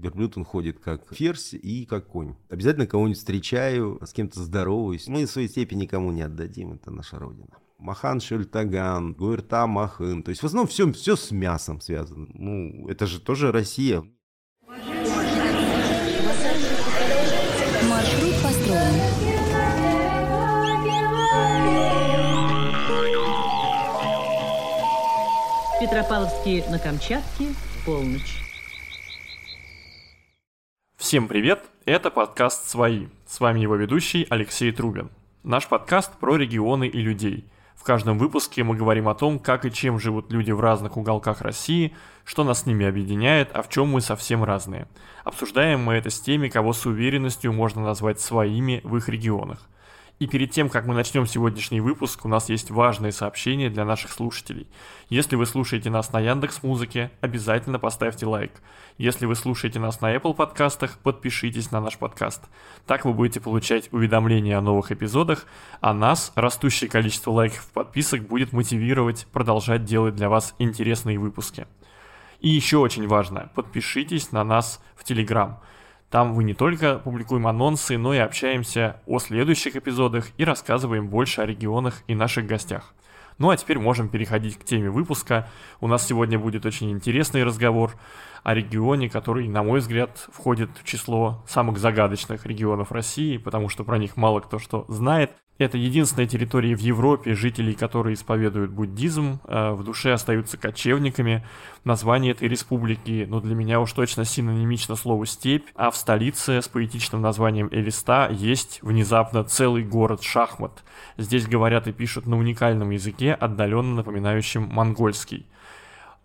Верблюд он ходит как ферзь и как конь. Обязательно кого-нибудь встречаю, с кем-то здороваюсь. Мы в своей степени никому не отдадим, это наша родина. Махан Шельтаган, Гуэрта Махын. То есть в основном все, все с мясом связано. Ну, это же тоже Россия. Маршрут построен. Петропавловске на Камчатке, полночь. Всем привет, это подкаст «Свои». С вами его ведущий Алексей Трубин. Наш подкаст про регионы и людей. В каждом выпуске мы говорим о том, как и чем живут люди в разных уголках России, что нас с ними объединяет, а в чем мы совсем разные. Обсуждаем мы это с теми, кого с уверенностью можно назвать своими в их регионах. И перед тем, как мы начнем сегодняшний выпуск, у нас есть важное сообщение для наших слушателей. Если вы слушаете нас на Яндекс Музыке, обязательно поставьте лайк. Если вы слушаете нас на Apple подкастах, подпишитесь на наш подкаст. Так вы будете получать уведомления о новых эпизодах, а нас растущее количество лайков и подписок будет мотивировать продолжать делать для вас интересные выпуски. И еще очень важно, подпишитесь на нас в Телеграм. Там мы не только публикуем анонсы, но и общаемся о следующих эпизодах и рассказываем больше о регионах и наших гостях. Ну а теперь можем переходить к теме выпуска. У нас сегодня будет очень интересный разговор о регионе, который, на мой взгляд, входит в число самых загадочных регионов России, потому что про них мало кто что знает. Это единственная территория в Европе, жителей которой исповедуют буддизм, э, в душе остаются кочевниками. Название этой республики, ну для меня уж точно синонимично слову «степь», а в столице с поэтичным названием Элиста есть внезапно целый город Шахмат. Здесь говорят и пишут на уникальном языке, отдаленно напоминающем монгольский.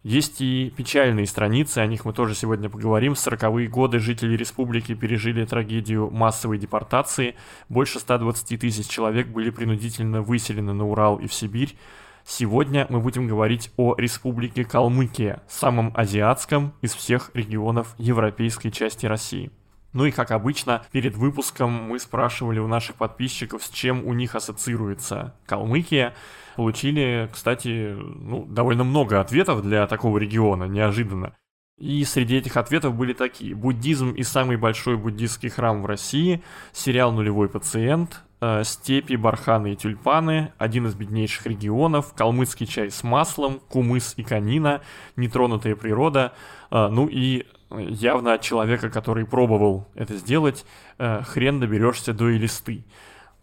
Есть и печальные страницы, о них мы тоже сегодня поговорим. В 40-е годы жители республики пережили трагедию массовой депортации. Больше 120 тысяч человек были принудительно выселены на Урал и в Сибирь. Сегодня мы будем говорить о республике Калмыкия, самом азиатском из всех регионов европейской части России. Ну и как обычно, перед выпуском мы спрашивали у наших подписчиков, с чем у них ассоциируется Калмыкия. Получили, кстати, ну, довольно много ответов для такого региона, неожиданно. И среди этих ответов были такие. Буддизм и самый большой буддийский храм в России, сериал «Нулевой пациент», э, степи, барханы и тюльпаны, один из беднейших регионов, калмыцкий чай с маслом, кумыс и канина, нетронутая природа, э, ну и явно от человека, который пробовал это сделать, э, хрен доберешься до Элисты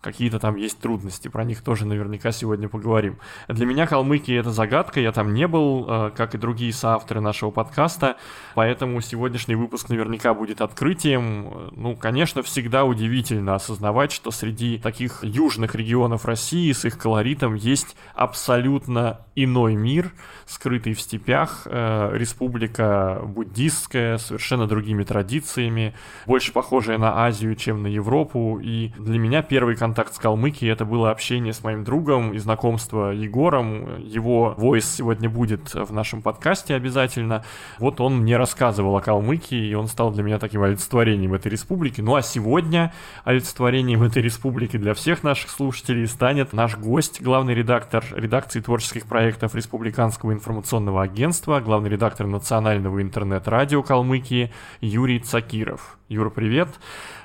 какие-то там есть трудности, про них тоже наверняка сегодня поговорим. Для меня Калмыкия это загадка, я там не был, э, как и другие соавторы нашего подкаста, поэтому сегодняшний выпуск наверняка будет открытием. Ну, конечно, всегда удивительно осознавать, что среди таких южных регионов России с их колоритом есть абсолютно иной мир, скрытый в степях, э, республика буддистская, совершенно другими традициями, больше похожая на Азию, чем на Европу, и для меня первый контакт контакт с Калмыкией, это было общение с моим другом и знакомство Егором. Его войс сегодня будет в нашем подкасте обязательно. Вот он мне рассказывал о Калмыкии, и он стал для меня таким олицетворением этой республики. Ну а сегодня олицетворением этой республики для всех наших слушателей станет наш гость, главный редактор редакции творческих проектов Республиканского информационного агентства, главный редактор национального интернет-радио Калмыкии Юрий Цакиров. Юра, привет.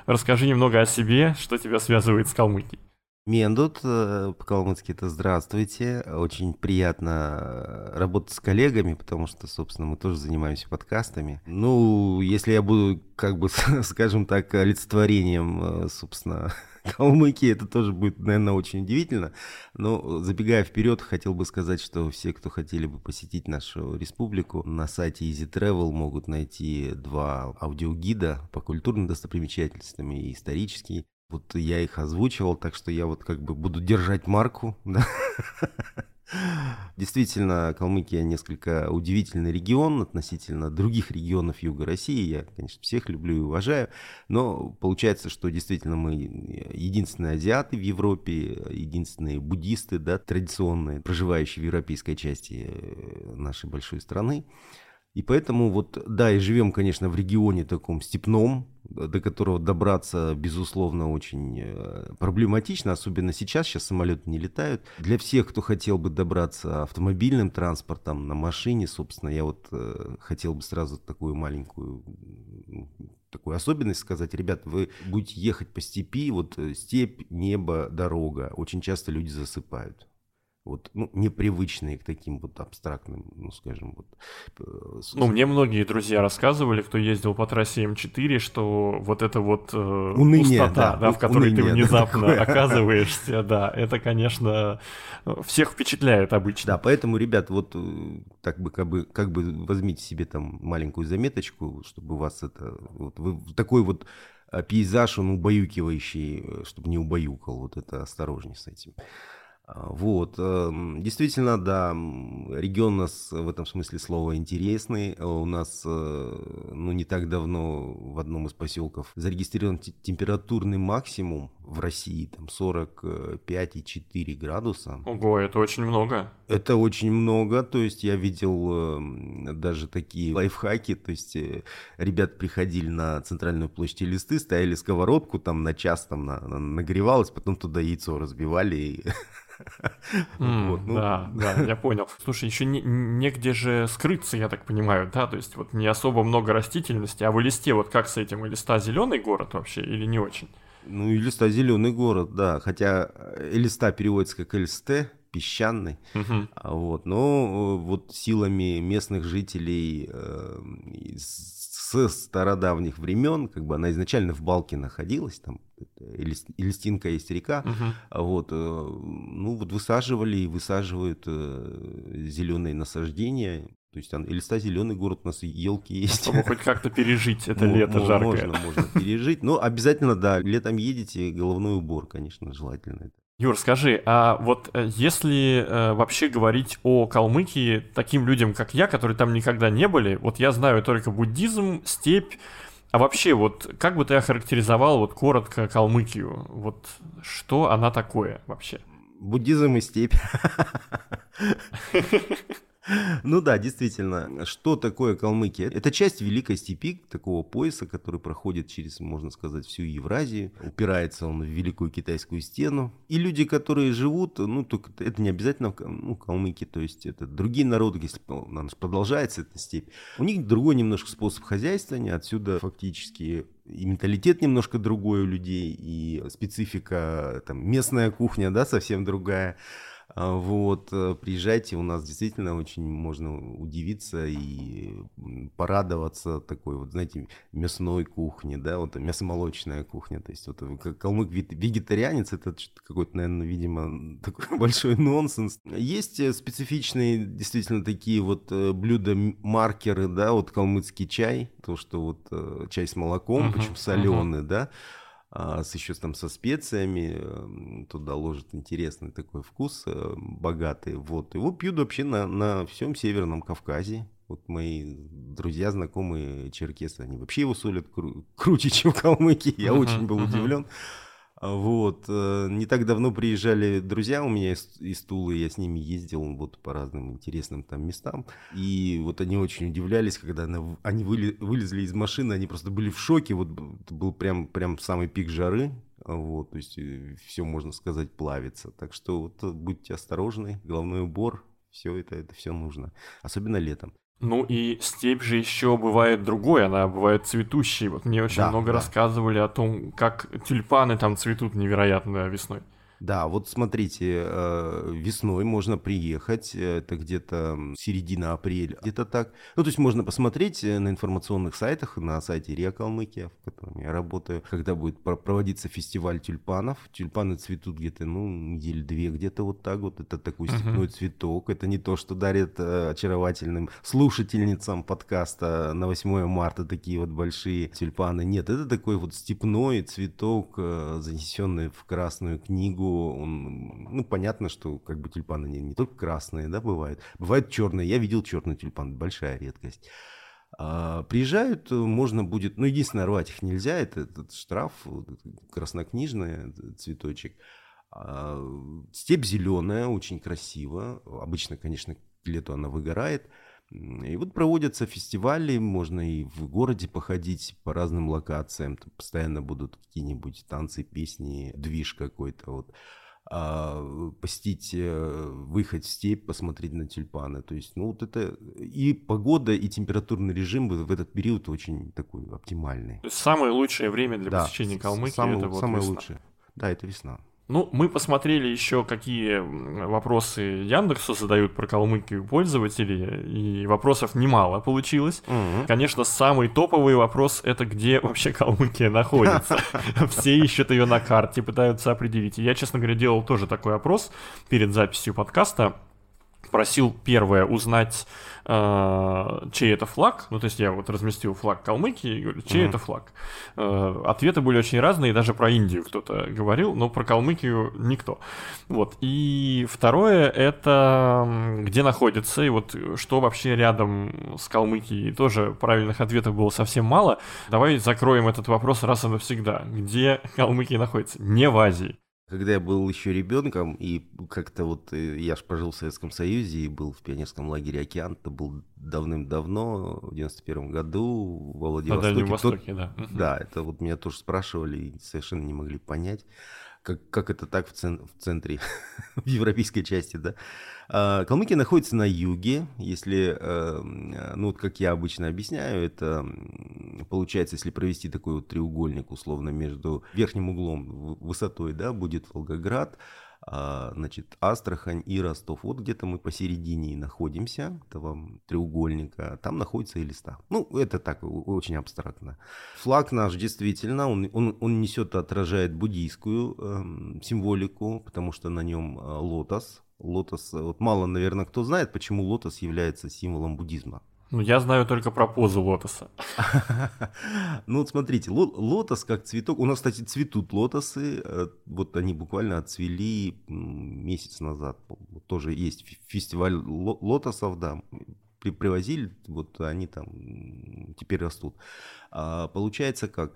Расскажи немного о себе, что тебя связывает с Калмыкией. Мендут, э, по-калмыцки это «здравствуйте». Очень приятно э, работать с коллегами, потому что, собственно, мы тоже занимаемся подкастами. Ну, если я буду, как бы, скажем так, олицетворением, э, собственно, Калмыкии, это тоже будет, наверное, очень удивительно. Но забегая вперед, хотел бы сказать, что все, кто хотели бы посетить нашу республику, на сайте Easy Travel могут найти два аудиогида по культурным достопримечательностям и исторические. Вот я их озвучивал, так что я вот как бы буду держать марку. Да? Действительно, Калмыкия несколько удивительный регион относительно других регионов Юга России. Я, конечно, всех люблю и уважаю, но получается, что действительно мы единственные азиаты в Европе, единственные буддисты, да, традиционные, проживающие в европейской части э, нашей большой страны. И поэтому вот, да, и живем, конечно, в регионе таком степном, до которого добраться, безусловно, очень э, проблематично, особенно сейчас, сейчас самолеты не летают. Для всех, кто хотел бы добраться автомобильным транспортом, на машине, собственно, я вот э, хотел бы сразу такую маленькую такую особенность сказать, ребят, вы будете ехать по степи, вот э, степь, небо, дорога. Очень часто люди засыпают вот, ну, непривычные к таким вот абстрактным, ну, скажем, вот. Э, ну, мне многие друзья рассказывали, кто ездил по трассе М4, что вот это вот э, Уныние, пустота, да, да, в которой уныние, ты внезапно да, оказываешься, да, это, конечно, всех впечатляет обычно. Да, поэтому, ребят, вот э, так бы, как бы, как бы возьмите себе там маленькую заметочку, чтобы у вас это, вот, вы такой вот пейзаж, он убаюкивающий, чтобы не убаюкал, вот это осторожней с этим. Вот, эм, действительно, да, регион у нас в этом смысле слова интересный. У нас, э, ну, не так давно в одном из поселков зарегистрирован температурный максимум в России, там 45,4 градуса. Ого, это очень много. Это очень много, то есть я видел эм, даже такие лайфхаки, то есть э, ребят приходили на центральную площадь листы, ставили сковородку там на час, там на, на, нагревалось, потом туда яйцо разбивали и вот, ну... Да, да, я понял. Слушай, еще не, негде же скрыться, я так понимаю, да? То есть вот не особо много растительности, а в листе вот как с этим? У листа зеленый город вообще или не очень? Ну, и листа зеленый город, да. Хотя Элиста переводится как Эльсте, песчаный. Угу. Вот. Но э, вот силами местных жителей э, с стародавних времен, как бы она изначально в Балке находилась, там Элистинка есть река, угу. вот, э, ну вот высаживали и высаживают зеленые насаждения, то есть Элиста зеленый город, у нас елки есть. Чтобы хоть как-то пережить это лето жаркое. Можно, можно пережить, но обязательно, да, летом едете, головной убор, конечно, желательно. Юр, скажи, а вот э, если э, вообще говорить о Калмыкии таким людям, как я, которые там никогда не были, вот я знаю только буддизм, степь, а вообще вот как бы ты охарактеризовал вот коротко Калмыкию? Вот что она такое вообще? Буддизм и степь. Ну да, действительно. Что такое Калмыкия? Это часть Великой Степи, такого пояса, который проходит через, можно сказать, всю Евразию. Упирается он в Великую Китайскую стену. И люди, которые живут, ну, только это не обязательно ну, Калмыки, то есть это другие народы, если продолжается эта степь. У них другой немножко способ хозяйствования, отсюда фактически и менталитет немножко другой у людей, и специфика, там, местная кухня, да, совсем другая. А, вот, э, приезжайте, у нас действительно очень можно удивиться и порадоваться такой, вот, знаете, мясной кухне, да, вот мясомолочная кухня, то есть вот калмык вегетарианец, это какой-то, наверное, видимо, такой большой нонсенс. Есть э, специфичные действительно такие вот э, блюда-маркеры, да, вот калмыцкий чай, то, что вот чай с молоком, uh-huh, причем соленый, uh-huh. да, а, с еще там со специями, эм, туда ложат интересный такой вкус, э, богатый. Вот. Его пьют вообще на, на всем Северном Кавказе. Вот мои друзья, знакомые черкесы, они вообще его солят кру- круче, чем калмыки. Я uh-huh, очень был uh-huh. удивлен. Вот. Э, не так давно приезжали друзья у меня из, из Тулы, я с ними ездил вот по разным интересным там местам. И вот они очень удивлялись, когда она, они выли, вылезли из машины, они просто были в шоке. Вот был прям, прям самый пик жары. Вот, то есть э, все, можно сказать, плавится. Так что вот будьте осторожны, головной убор, все это, это все нужно. Особенно летом. Ну и степь же еще бывает другой, она бывает цветущей. Вот мне очень да, много да. рассказывали о том, как тюльпаны там цветут невероятно весной. Да, вот смотрите, э, весной можно приехать, это где-то середина апреля, где-то так. Ну, то есть можно посмотреть э, на информационных сайтах, на сайте РИА Калмыкия, в котором я работаю, когда будет проводиться фестиваль тюльпанов. Тюльпаны цветут где-то, ну, недели две, где-то вот так вот. Это такой степной uh-huh. цветок. Это не то, что дарит э, очаровательным слушательницам подкаста на 8 марта такие вот большие тюльпаны. Нет, это такой вот степной цветок, занесенный в Красную книгу он, ну, понятно, что как бы тюльпаны не, не только красные, да, бывают. Бывают черные. Я видел черный тюльпан, большая редкость. А, приезжают, можно будет, ну, единственное, рвать их нельзя, это этот штраф, краснокнижный цветочек. А, степь зеленая, очень красиво. Обычно, конечно, к лету она выгорает. И вот проводятся фестивали, можно и в городе походить по разным локациям. Там постоянно будут какие-нибудь танцы, песни, движ какой-то. Вот. а, посетить, э, выехать в степь, посмотреть на тюльпаны. То есть, ну вот это и погода, и температурный режим в этот период очень такой оптимальный. Самое лучшее время для да, посещения Калмыкии самое, это вот самое весна. лучшее. Да, это весна. Ну, мы посмотрели еще, какие вопросы Яндексу задают про Калмыкию пользователи, и вопросов немало получилось. Угу. Конечно, самый топовый вопрос — это где вообще Калмыкия находится. Все ищут ее на карте, пытаются определить. И я, честно говоря, делал тоже такой опрос перед записью подкаста. Просил первое узнать э, чей это флаг, ну то есть я вот разместил флаг Калмыкии и говорю, чей mm-hmm. это флаг. Э, ответы были очень разные, даже про Индию кто-то говорил, но про Калмыкию никто. Вот. И второе это где находится, и вот что вообще рядом с Калмыкией, тоже правильных ответов было совсем мало. Давай закроем этот вопрос раз и навсегда. Где Калмыкия находится? Не в Азии. Когда я был еще ребенком, и как-то вот э, я ж пожил в Советском Союзе и был в пионерском лагере «Океан», это был давным-давно, в 91 году во Владивостоке. На Дальнем Востоке, да. Да, это вот меня тоже спрашивали и совершенно не могли понять как, как это так в, цен, в центре, в европейской части, да. А, Калмыкия находится на юге, если, эм, ну вот как я обычно объясняю, это получается, если провести такой вот треугольник условно между верхним углом высотой, да, будет Волгоград, а, значит, Астрахань и Ростов. Вот где-то мы посередине находимся, этого треугольника. Там находится и листа. Ну, это так, очень абстрактно. Флаг наш действительно, он, он, он несет, отражает буддийскую э, символику, потому что на нем э, лотос. Лотос, вот мало, наверное, кто знает, почему лотос является символом буддизма. Ну, я знаю только про позу лотоса. Ну, вот смотрите, лотос как цветок. У нас, кстати, цветут лотосы. Э, вот они буквально отцвели месяц назад. Тоже есть фестиваль лотосов, да. Привозили, вот они там теперь растут. А получается как?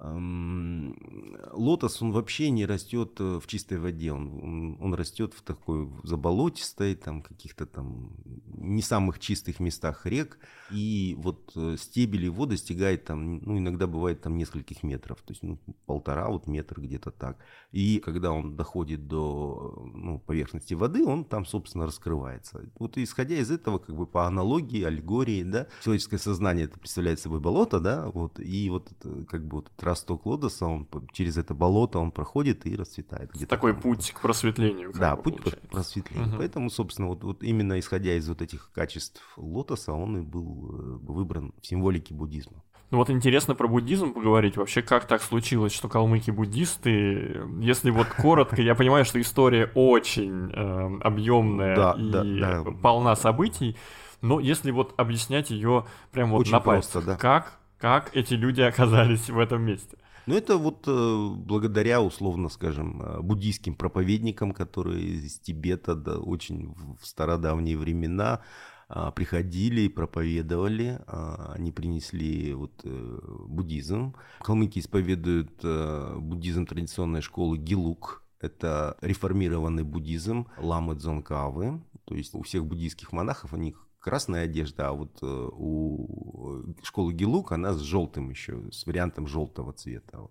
Лотос, он вообще не растет э, в чистой воде, он, он, растет в такой заболотистой, там каких-то там не самых чистых местах рек, и вот э, стебель его достигает там, ну иногда бывает там нескольких метров, то есть ну, полтора вот метр где-то так. И когда он доходит до ну, поверхности воды, он там, собственно, раскрывается. Вот исходя из этого, как бы по аналогии, аллегории, да, человеческое сознание это представляет собой болото, да, вот, и вот как бы вот росток лотоса, он через это болото он проходит и расцветает. Где-то Такой там. путь к просветлению. Да, путь получается. к просветлению. Угу. Поэтому, собственно, вот, вот именно исходя из вот этих качеств лотоса, он и был э, выбран в символике буддизма. Ну вот интересно про буддизм поговорить. Вообще, как так случилось, что калмыки буддисты? Если вот коротко, я понимаю, что история очень э, объемная да, и да, да. полна событий, но если вот объяснять ее прям вот очень на пальцах, просто, да. как как эти люди оказались в этом месте? Ну, это вот э, благодаря, условно скажем, э, буддийским проповедникам, которые из Тибета да, очень в стародавние времена э, приходили и проповедовали. Э, они принесли вот, э, буддизм. Калмыки исповедуют э, буддизм традиционной школы Гилук. Это реформированный буддизм ламы Дзонкавы. То есть у всех буддийских монахов у них красная одежда, а вот э, у школы Гилук она с желтым еще, с вариантом желтого цвета.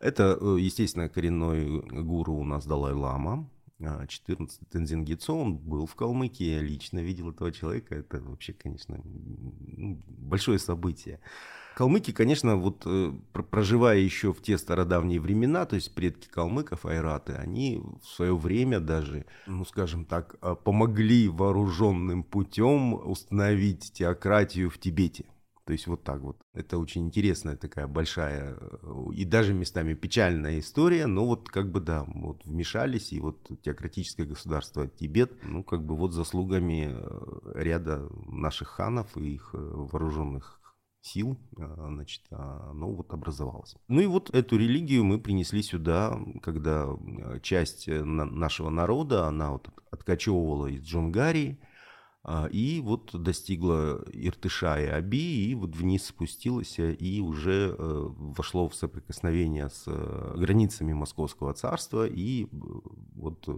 Это, э, естественно, коренной гуру у нас Далай-Лама, 14 а, Тензин Гицо, он был в Калмыкии, я лично видел этого человека, это вообще, конечно, ну, большое событие. Калмыки, конечно, вот э, проживая еще в те стародавние времена, то есть предки калмыков, айраты, они в свое время даже, ну скажем так, э, помогли вооруженным путем установить теократию в Тибете. То есть вот так вот. Это очень интересная такая большая э, и даже местами печальная история, но вот как бы да, вот вмешались, и вот теократическое государство Тибет, ну как бы вот заслугами ряда наших ханов и их вооруженных сил, а, значит, оно вот образовалось. Ну и вот эту религию мы принесли сюда, когда а, часть э, нашего народа, она вот откачевывала из Джунгарии, а, и вот достигла Иртыша и Аби, и вот вниз спустилась, и уже э, вошло в соприкосновение с э, границами Московского царства, и вот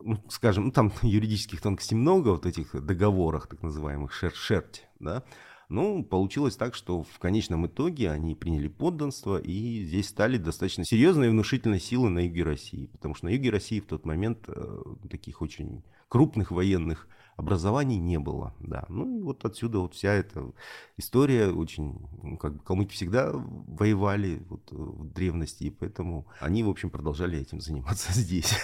ну, скажем, ну, там юридических тонкостей много, вот этих договорах, так называемых шер шерть, да, Ну, получилось так, что в конечном итоге они приняли подданство и здесь стали достаточно серьезной и внушительной силой на юге России. Потому что на юге России в тот момент э, таких очень крупных военных образований не было. Да. Ну и вот отсюда вот вся эта история очень, ну, как бы калмыки всегда воевали вот, в древности, и поэтому они, в общем, продолжали этим заниматься здесь.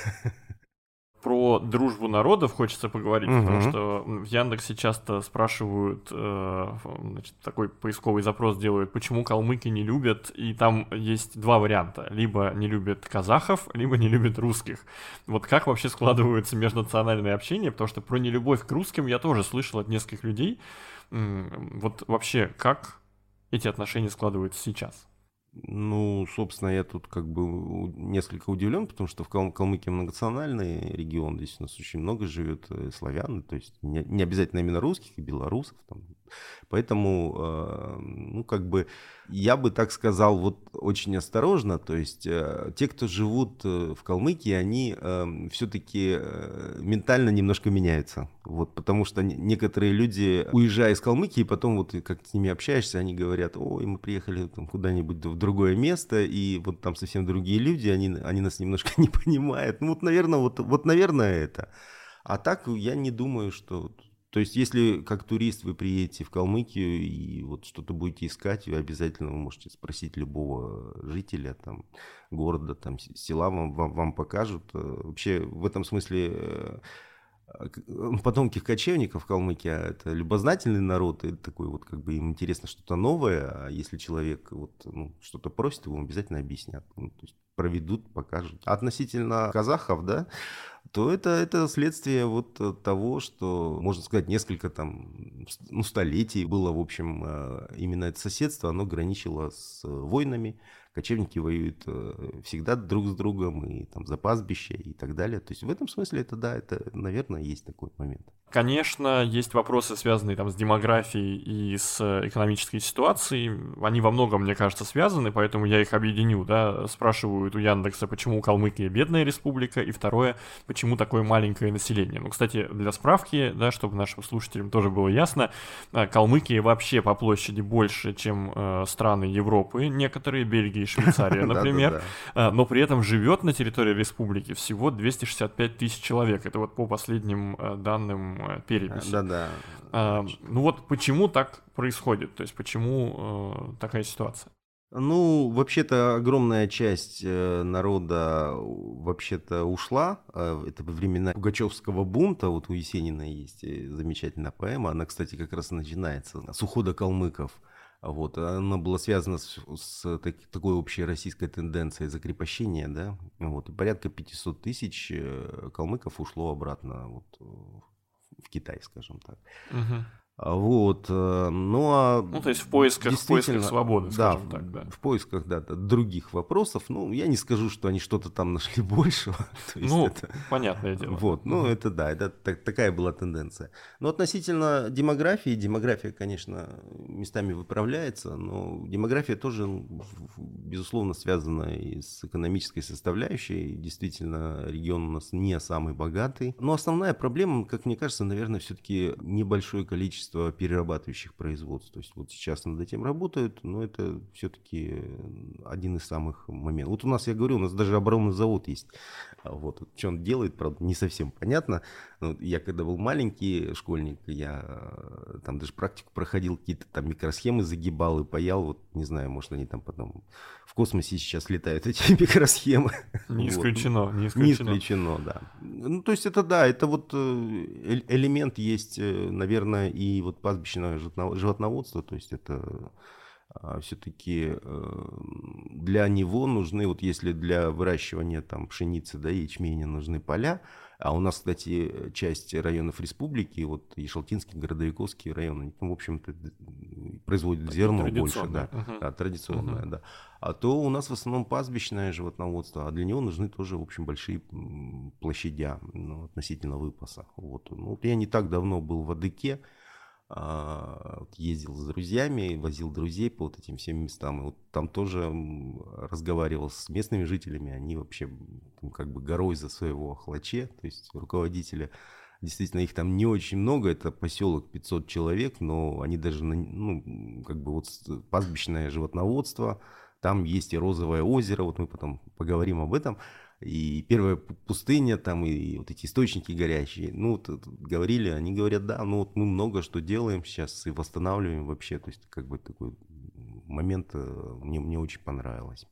Про дружбу народов хочется поговорить, угу. потому что в Яндексе часто спрашивают, э, значит, такой поисковый запрос делают, почему калмыки не любят, и там есть два варианта, либо не любят казахов, либо не любят русских. Вот как вообще складываются межнациональные общения, потому что про нелюбовь к русским я тоже слышал от нескольких людей. Вот вообще, как эти отношения складываются сейчас? Ну, собственно, я тут как бы несколько удивлен, потому что в Кал Калмыкии многонациональный регион, здесь у нас очень много живет э, славян, то есть не обязательно именно русских и белорусов, там, Поэтому, э, ну, как бы, я бы так сказал, вот очень осторожно, то есть э, те, кто живут э, в Калмыкии, они все-таки ментально немножко меняются, вот, потому что некоторые люди, уезжая из Калмыкии, потом вот как с ними общаешься, они говорят, ой, мы приехали там куда-нибудь в другое место, и вот там совсем другие люди, они, они нас немножко не понимают, ну, вот, наверное, вот, вот, наверное, это. А так я не думаю, что то есть, если как турист вы приедете в Калмыкию и вот что-то будете искать, вы обязательно вы можете спросить любого жителя там, города, там, села, вам, вам, вам покажут. Э, вообще, в этом смысле э, потомки кочевников Калмыкия – это любознательный народ, и такой вот как бы им интересно что-то новое, а если человек вот, ну, что-то просит, его обязательно объяснят. Ну, то есть проведут, покажут. относительно казахов, да, то это, это следствие вот того, что, можно сказать, несколько там, ну, столетий было, в общем, э, именно это соседство, оно граничило с войнами, кочевники воюют э, всегда друг с другом, и там за пастбище и так далее. То есть в этом смысле это, да, это, наверное, есть такой момент. Конечно, есть вопросы, связанные там с демографией и с экономической ситуацией. Они во многом, мне кажется, связаны, поэтому я их объединю. Да? Спрашивают у Яндекса, почему Калмыкия бедная республика, и второе, почему такое маленькое население. Ну, кстати, для справки, да, чтобы нашим слушателям тоже было ясно, э, Калмыкия вообще по площади больше, чем э, страны Европы, некоторые, Бельгия и Швейцария, например, э, но при этом живет на территории республики всего 265 тысяч человек. Это вот по последним данным Э, переписи. Да-да. А, ну вот почему так происходит? То есть почему э, такая ситуация? Ну, вообще-то огромная часть э, народа вообще-то ушла. Это времена Пугачевского бунта. Вот у Есенина есть замечательная поэма. Она, кстати, как раз начинается с ухода калмыков. Вот, она была связана с, с так, такой общей российской тенденцией закрепощения, да, вот, и порядка 500 тысяч калмыков ушло обратно вот, в Китай, скажем так. Угу. Вот, э, ну а... Ну, то есть в поисках, в поисках свободы, скажем да, так, да. в поисках, да, других вопросов. Ну, я не скажу, что они что-то там нашли большего. ну, это... понятное дело. Вот, ну, это да, это так, такая была тенденция. Но относительно демографии, демография, конечно, местами выправляется, но демография тоже, безусловно, связана и с экономической составляющей. Действительно, регион у нас не самый богатый. Но основная проблема, как мне кажется, наверное, все-таки небольшое количество количество перерабатывающих производств. То есть вот сейчас над этим работают, но это все-таки один из самых моментов. Вот у нас, я говорю, у нас даже оборонный завод есть. А вот, что он делает, правда, не совсем понятно. Но я когда был маленький школьник, я э, там даже практику проходил, какие-то там микросхемы загибал и паял. Вот не знаю, может они там потом в космосе сейчас летают эти микросхемы. Не исключено, вот. не исключено. Не исключено, да. Ну, то есть это да, это вот э, элемент есть, э, наверное, и вот пастбищное животноводство, то есть это а, все-таки э, для него нужны, вот если для выращивания там пшеницы, да, ячменя нужны поля, а у нас, кстати, часть районов республики, вот и Шалтинский, Городовиковский район, они там, в общем-то, производят так, зерно больше, да, угу. да традиционное, угу. да. А то у нас в основном пастбищное животноводство, а для него нужны тоже, в общем, большие площадя ну, относительно выпаса. Вот. Ну, вот я не так давно был в Адыке, а, ездил с друзьями, возил друзей по вот этим всем местам. И вот там тоже разговаривал с местными жителями, они вообще как бы горой за своего хлаче, то есть руководителя Действительно, их там не очень много, это поселок 500 человек, но они даже, ну, как бы вот пастбищное животноводство, там есть и розовое озеро, вот мы потом поговорим об этом, и первая пустыня там, и вот эти источники горячие. Ну, вот, говорили, они говорят, да, ну вот мы много что делаем сейчас и восстанавливаем вообще, то есть как бы такой момент э, мне, мне очень понравилось.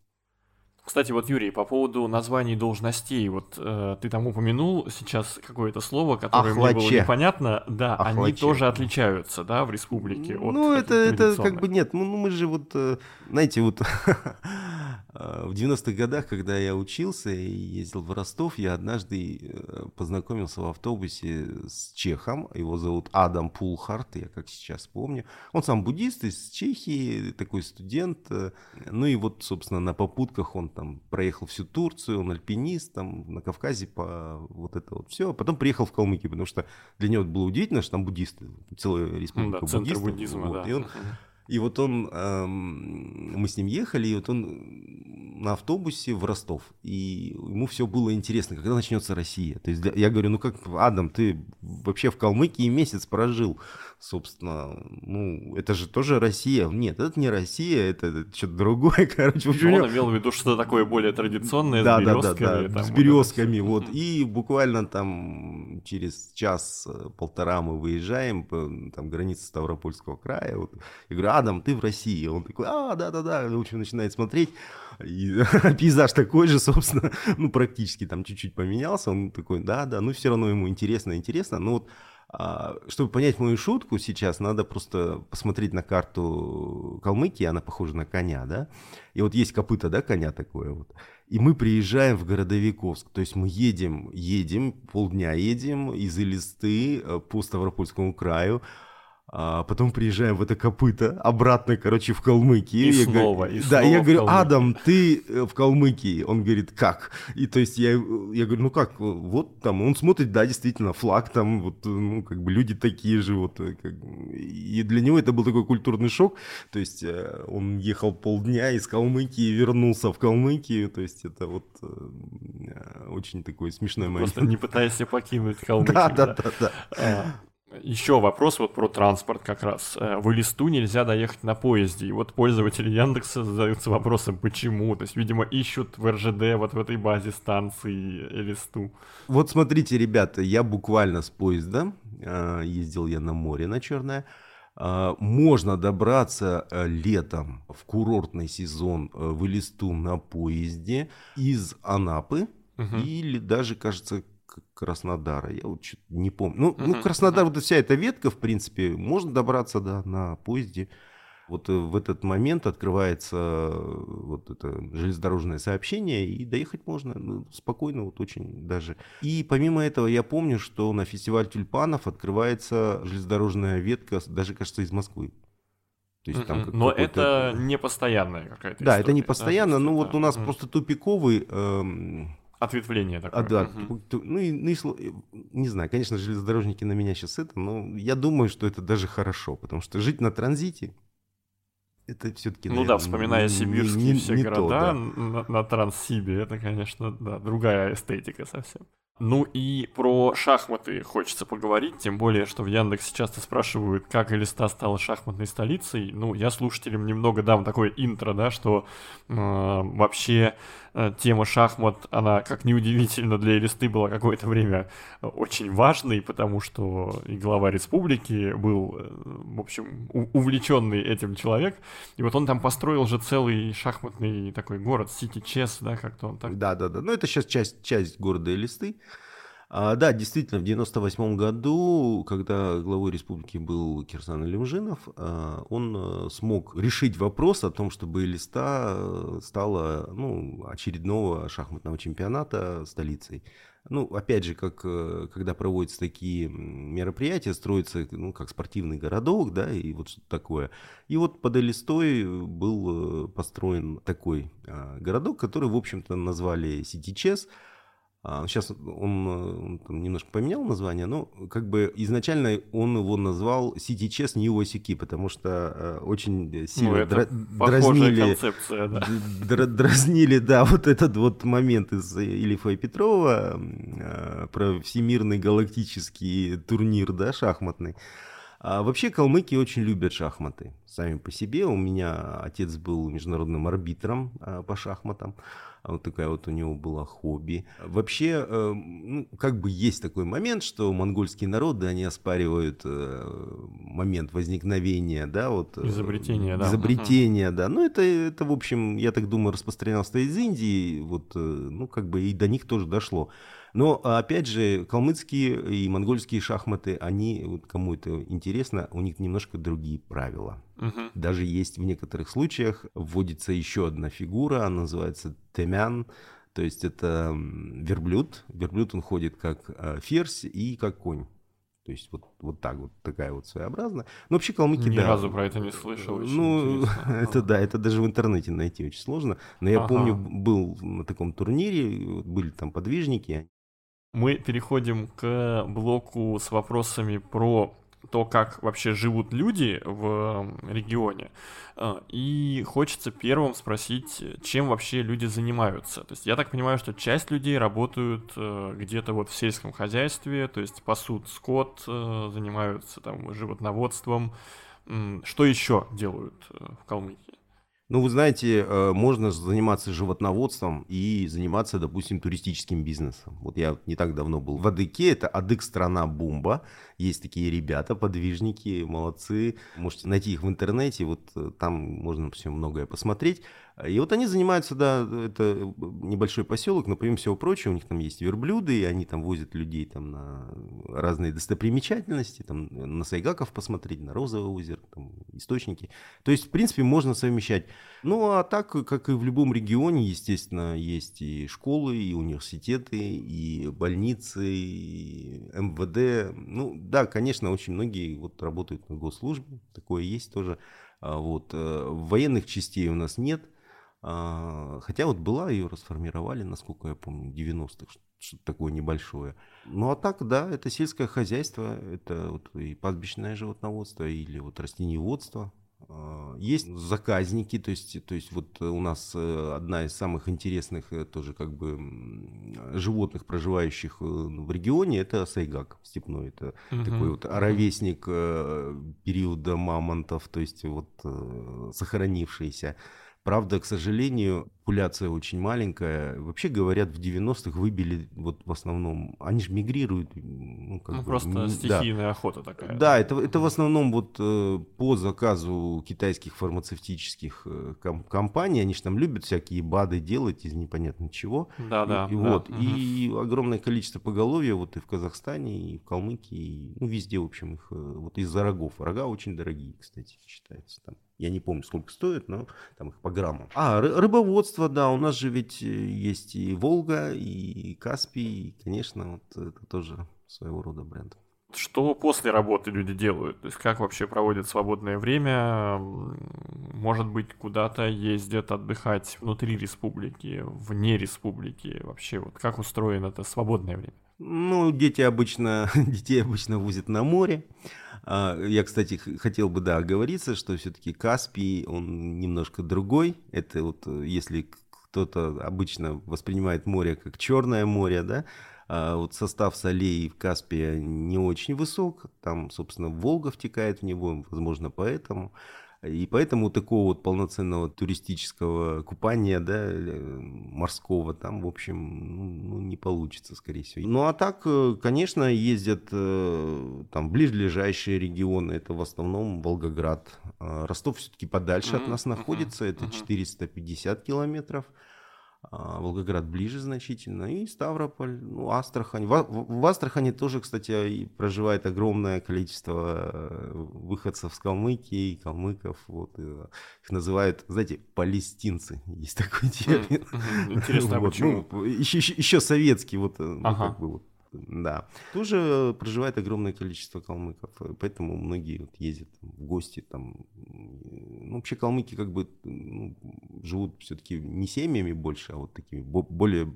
Кстати, вот, Юрий, по поводу названий должностей, вот э, ты там упомянул сейчас какое-то слово, которое Ахлаче. мне было непонятно. Да, Ахлаче. они тоже отличаются, да, в республике. Ну, это, это как бы нет. Ну, мы же вот, э, знаете, вот в 90-х годах, когда я учился и ездил в Ростов, я однажды э, познакомился в автобусе с чехом. Его зовут Адам Пулхарт, я как сейчас помню. Он сам буддист из Чехии, такой студент. Э, ну и вот, собственно, на попутках он там проехал всю Турцию, он альпинист, там на Кавказе по вот это вот все. А потом приехал в Калмыкию, потому что для него это было удивительно, что там буддисты, целая республика да, буддистов. Центр буддизма, вот. да. И он и вот он, эм, мы с ним ехали, и вот он на автобусе в Ростов, и ему все было интересно, когда начнется Россия. То есть я говорю, ну как, Адам, ты вообще в Калмыкии месяц прожил собственно, ну, это же тоже Россия. Нет, это не Россия, это, что-то другое, короче. Он имел в виду что-то такое более традиционное, да, с березками. Да, да, да, там, с березками, вот. вот. И буквально там через час-полтора мы выезжаем, там, граница Ставропольского края, вот. Я говорю, Адам, ты в России? Он такой, а, да-да-да, в общем, начинает смотреть. И пейзаж такой же, собственно, ну, практически там чуть-чуть поменялся. Он такой, да-да, ну, все равно ему интересно, интересно. Ну, вот чтобы понять мою шутку сейчас, надо просто посмотреть на карту Калмыкии, она похожа на коня, да? И вот есть копыта, да, коня такое вот. И мы приезжаем в Городовиковск, то есть мы едем, едем, полдня едем из Элисты э, по Ставропольскому краю, а потом приезжаем в это копыто, обратно, короче, в Калмыкию. И я снова, говорю, и Да, снова я говорю, Адам, ты э, в Калмыкии. Он говорит, как? И то есть я, я говорю, ну как, вот там, он смотрит, да, действительно, флаг там, вот, ну, как бы люди такие же, вот. Э, как, и для него это был такой культурный шок. То есть э, он ехал полдня из Калмыкии, вернулся в Калмыкию, то есть это вот очень такой смешной момент. Просто не пытаясь покинуть Калмыкию. Да, да, да, да. Еще вопрос вот про транспорт как раз. Э, в Элисту нельзя доехать на поезде. И вот пользователи Яндекса задаются вопросом, почему. То есть, видимо, ищут в РЖД вот в этой базе станции Элисту. Вот смотрите, ребята, я буквально с поезда, э, ездил я на море на Черное, э, можно добраться летом в курортный сезон в Элисту на поезде из Анапы, угу. или даже, кажется, Краснодара. Я вот что-то не помню. Ну, uh-huh, ну Краснодар, uh-huh. вот вся эта ветка, в принципе, можно добраться, да, на поезде. Вот э, в этот момент открывается э, вот это железнодорожное сообщение, и доехать можно ну, спокойно, вот очень даже. И помимо этого я помню, что на фестиваль тюльпанов открывается железнодорожная ветка, даже, кажется, из Москвы. То есть, там Но это не постоянная какая-то Да, история, это не постоянно, да? ну вот у нас просто тупиковый эм, Ответвление такое. А, да, угу. ну, и, ну и, не знаю, конечно, железнодорожники на меня сейчас это, но я думаю, что это даже хорошо, потому что жить на транзите, это все-таки, Ну да, вспоминая не, сибирские не, все не города то, да. на, на Транссибе, это, конечно, да, другая эстетика совсем. Ну и про шахматы хочется поговорить, тем более, что в Яндексе часто спрашивают, как Элиста стала шахматной столицей. Ну, я слушателям немного дам такое интро, да, что э, вообще э, тема шахмат, она, как неудивительно, для Элисты была какое-то время очень важной, потому что и глава республики был, э, в общем, увлеченный этим человек. И вот он там построил же целый шахматный такой город, Сити Чес, да, как-то он так. Да, да, да. Ну, это сейчас часть, часть города Элисты. А, да, действительно, в 98 году, когда главой республики был Кирсан Алимжинов, а, он а, смог решить вопрос о том, чтобы Листа э, стала ну, очередного шахматного чемпионата столицей. Ну, опять же, как э, когда проводятся такие мероприятия, строится, ну, как спортивный городок, да, и вот что-то такое. И вот под Элистой был э, построен такой городок, который, в общем-то, назвали Сити Чес. Сейчас он, он там немножко поменял название, но как бы изначально он его назвал City Chess New Осики, потому что очень сильно ну, дра- дразнили, да. дра- дразнили, да, вот этот вот момент из Ильфа и Петрова про всемирный галактический турнир, да, шахматный. А вообще калмыки очень любят шахматы сами по себе. У меня отец был международным арбитром а, по шахматам. А вот такая вот у него была хобби. Вообще, э, ну, как бы есть такой момент, что монгольские народы, они оспаривают э, момент возникновения, да, вот... Э, изобретения, да. Изобретения, да. Ну, это, это, в общем, я так думаю, распространялось из Индии, вот, ну, как бы и до них тоже дошло. Но, опять же, калмыцкие и монгольские шахматы, они, вот кому это интересно, у них немножко другие правила. Угу. Даже есть в некоторых случаях вводится еще одна фигура, она называется темян, то есть это верблюд. Верблюд он ходит как э, ферзь и как конь. То есть вот, вот так вот, такая вот своеобразная. Но вообще калмыки, Ни да. разу про это не слышал. Ну, это да, это даже в интернете найти очень сложно. Но я ага. помню, был на таком турнире, были там подвижники, мы переходим к блоку с вопросами про то, как вообще живут люди в регионе. А, и хочется первым спросить, чем вообще люди занимаются. То есть я так понимаю, что часть людей работают э, где-то вот в сельском хозяйстве, то есть пасут скот, э, занимаются там животноводством. Что еще делают э, в Калмыкии? Ну, вы знаете, э, можно заниматься животноводством и заниматься, допустим, туристическим бизнесом. Вот я не так давно был в Адыке, это Адык страна Бумба. Есть такие ребята, подвижники, молодцы. Можете найти их в интернете, вот э, там можно все многое посмотреть. И вот они занимаются, да, это небольшой поселок, но помимо всего прочего, у них там есть верблюды, и они там возят людей там на разные достопримечательности, там на Сайгаков посмотреть, на Розовое озеро, там источники. То есть, в принципе, можно совмещать. Ну, а так, как и в любом регионе, естественно, есть и школы, и университеты, и больницы, и МВД. Ну, да, конечно, очень многие вот работают на госслужбе, такое есть тоже. А вот. Э, военных частей у нас нет – хотя вот была, ее расформировали, насколько я помню, 90-х, что-то такое небольшое. Ну а так, да, это сельское хозяйство, это вот и пастбищное животноводство или вот растениеводство. А, есть заказники, то есть, то есть вот у нас э, одна из самых интересных э, тоже как бы животных, проживающих э, в регионе, это сайгак степной. Это угу. такой вот ровесник периода мамонтов, то есть вот сохранившийся. Правда, к сожалению, популяция очень маленькая. Вообще, говорят, в 90-х выбили вот в основном... Они же мигрируют. Ну, как ну бы, просто стихийная да. охота такая. Да, это, это в основном вот э, по заказу китайских фармацевтических э, ком- компаний. Они же там любят всякие БАДы делать из непонятно чего. Да, да. И, да. Вот, угу. и огромное количество поголовья вот и в Казахстане, и в Калмыкии, и, ну, везде, в общем, их э, вот из-за рогов. Рога очень дорогие, кстати, считаются там. Я не помню, сколько стоит, но там их по граммам. А, рыбоводство, да, у нас же ведь э, есть и Волга, и Каспий, и, конечно, вот это тоже своего рода бренд. Что после работы люди делают? То есть как вообще проводят свободное время? Может быть, куда-то ездят отдыхать внутри республики, вне республики? Вообще, вот как устроено это свободное время? Ну, дети обычно, детей обычно возят на море. А, я, кстати, хотел бы, да, оговориться, что все-таки Каспий, он немножко другой. Это вот э, если кто-то обычно воспринимает море как Черное море, да, а вот состав солей в Каспии не очень высок, там, собственно, Волга втекает в него, возможно, поэтому. И поэтому такого вот полноценного туристического купания, да, э, морского там, в общем, ну, не получится, скорее всего. Ну, а так, э, конечно, ездят э, там ближайшие регионы, это в основном Волгоград. А Ростов все-таки подальше mm-hmm. от нас находится, это mm-hmm. 450 километров. А, Волгоград ближе значительно, и Ставрополь, ну, Астрахань. В, в Астрахани тоже, кстати, проживает огромное количество э, выходцев с Калмыкии, калмыков, вот, их называют, знаете, палестинцы, есть такой термин. Интересно, а почему? Ну, еще, еще советский, вот, э, ну, как бы, вот, да. Тоже проживает огромное количество калмыков, поэтому многие вот ездят в гости там. Ну, вообще калмыки как бы ну, живут все-таки не семьями больше, а вот такими более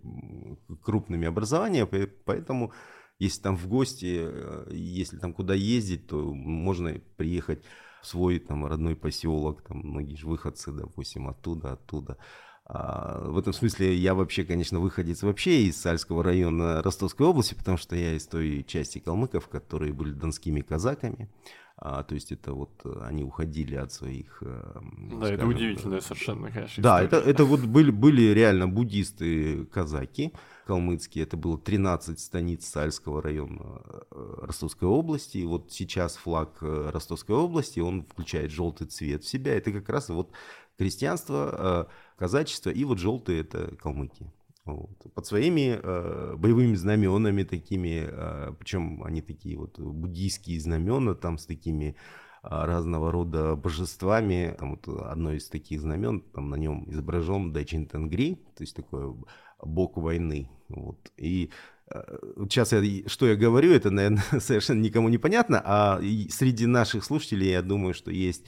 крупными образованиями, поэтому если там в гости, э, если там куда ездить, то можно приехать в свой там родной поселок, там многие же выходцы, допустим, оттуда, оттуда. А, в этом смысле я вообще, конечно, выходец вообще из Сальского района Ростовской области, потому что я из той части калмыков, которые были донскими казаками. А, то есть это вот э, они уходили от своих... Э, да, скажем, это удивительно совершенно, конечно. Да, это, это вот были, были реально буддисты-казаки калмыцкие. Это было 13 станиц Сальского района э, Ростовской области. И вот сейчас флаг Ростовской области, он включает желтый цвет в себя. Это как раз вот крестьянство, казачество и вот желтые это калмыки. Вот. Под своими э, боевыми знаменами такими, э, причем они такие вот буддийские знамена, там с такими э, разного рода божествами. Там вот одно из таких знамен, там на нем изображен Дайчин Тенгри, то есть такой бог войны. Вот. И э, сейчас я, что я говорю, это, наверное, совершенно никому не понятно, а среди наших слушателей, я думаю, что есть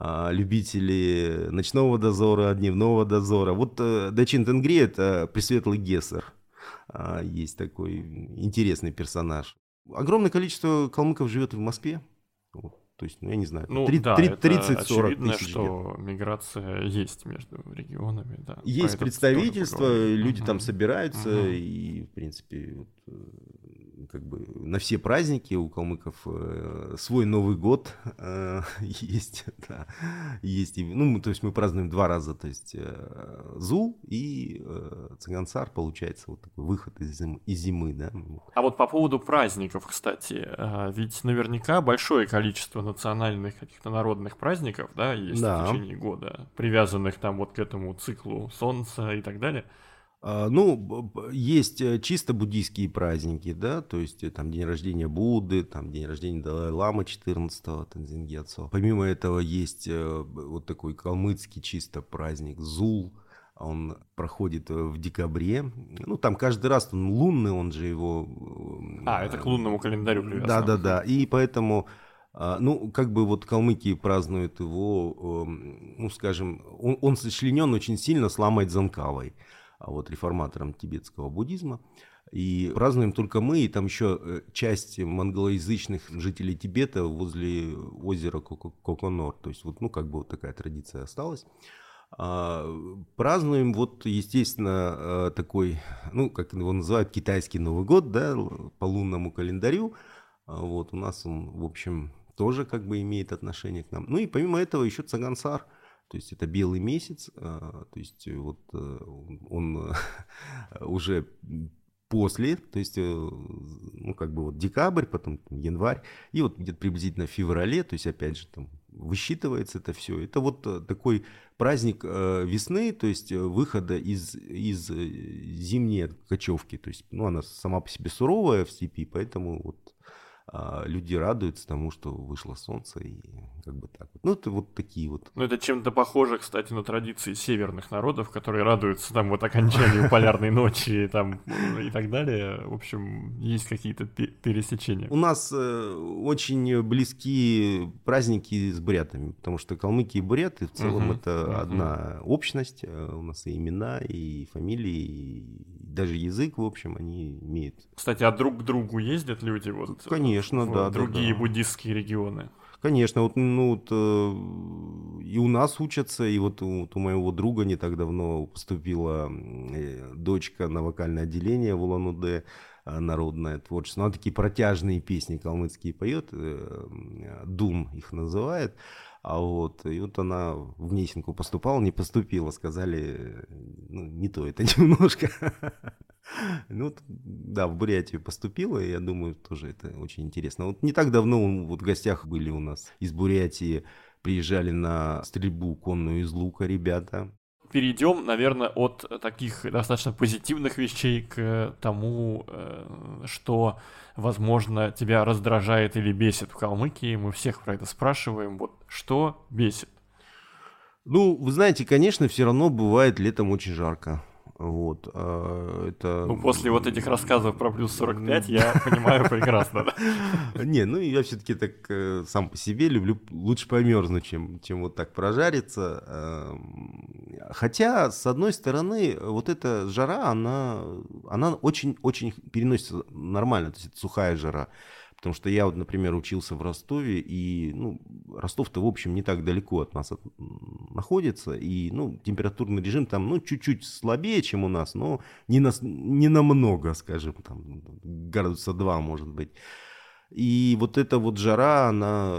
любители ночного дозора, дневного дозора. Вот э, Дачин Тенгри – это Пресветлый Гессер. А, есть такой интересный персонаж. Огромное количество калмыков живет в Москве. Вот. То есть, ну, я не знаю, ну, 30, да, 30 40 очевидно, тысяч что лет. миграция есть между регионами, да. Есть представительство, люди угу. там собираются, угу. и, в принципе, вот, э, как бы на все праздники у калмыков э, свой Новый год э, есть, да, есть, ну, то есть мы празднуем два раза, то есть э, Зул и э, Цыгансар, получается, вот такой выход из, зим, из зимы, да. А вот по поводу праздников, кстати, э, ведь наверняка большое количество национальных каких-то народных праздников, да, есть да. в течение года, привязанных там вот к этому циклу солнца и так далее. А, ну, есть э, чисто буддийские праздники, да, то есть э, там день рождения Будды, там день рождения Далай-Ламы 14-го, Танзингецо. Помимо этого есть э, вот такой калмыцкий чисто праздник Зул, он проходит в декабре. Ну, там каждый раз он лунный, он же его... А, это к лунному календарю привязан. Да-да-да, и поэтому... А, ну, как бы вот калмыки празднуют его, ну, скажем, он, он сочленен очень сильно с Ламой Дзанкавой. А вот реформатором тибетского буддизма. И празднуем только мы, и там еще э, часть монголоязычных жителей Тибета возле озера Коконор. То есть вот, ну, как бы вот такая традиция осталась. А, празднуем вот, естественно, э, такой, ну, как его называют, китайский Новый год, да, по лунному календарю. А вот у нас он, в общем, тоже как бы имеет отношение к нам. Ну и помимо этого еще Цагансар – то есть это белый месяц, а, то есть э, вот э, он уже после, то есть, э, ну, как бы вот декабрь, потом январь, и вот где-то приблизительно в феврале, то есть, опять же, там высчитывается это все. Это вот такой праздник весны, то есть выхода из, из зимней кочевки. То есть, ну, она сама по себе суровая в степи, поэтому вот люди радуются тому, что вышло солнце, и как бы так вот. Ну, это вот такие вот. Ну, это чем-то похоже, кстати, на традиции северных народов, которые радуются там вот окончанию полярной ночи там, и так далее. В общем, есть какие-то пересечения. У нас э, очень близкие праздники с бурятами, потому что калмыки и буряты в целом это одна общность. Э, у нас и имена, и фамилии, и даже язык, в общем, они имеют. Кстати, а друг к другу ездят люди вот? Конечно, да. Другие да, да. буддистские регионы. Конечно, вот, ну, вот, э, и у нас учатся, и вот, вот у моего друга не так давно поступила э, дочка на вокальное отделение в Улан-Удэ, э, народное творчество. Она такие протяжные песни калмыцкие поет, э, Дум их называет. А вот, и вот она в Гнесинку поступала, не поступила, сказали, ну, не то это немножко. Ну, да, в Бурятию поступила, и я думаю, тоже это очень интересно. Вот не так давно вот в гостях были у нас из Бурятии, приезжали на стрельбу конную из лука ребята перейдем, наверное, от таких достаточно позитивных вещей к тому, э, что, возможно, тебя раздражает или бесит в Калмыкии. Мы всех про это спрашиваем. Вот что бесит? Ну, вы знаете, конечно, все равно бывает летом очень жарко. Вот, а, это... Ну, после вот этих рассказов про плюс 45 я понимаю прекрасно? Не, ну я все-таки так э, сам по себе люблю лучше померзнуть, чем, чем вот так прожариться. Хотя, с одной стороны, вот эта жара, она, она очень-очень переносится нормально, то есть это сухая жара. Потому что я вот, например, учился в Ростове, и ну, Ростов-то, в общем, не так далеко от нас от, находится, и ну, температурный режим там ну, чуть-чуть слабее, чем у нас, но не, на, не намного, скажем, там, градуса 2, может быть. И вот эта вот жара, она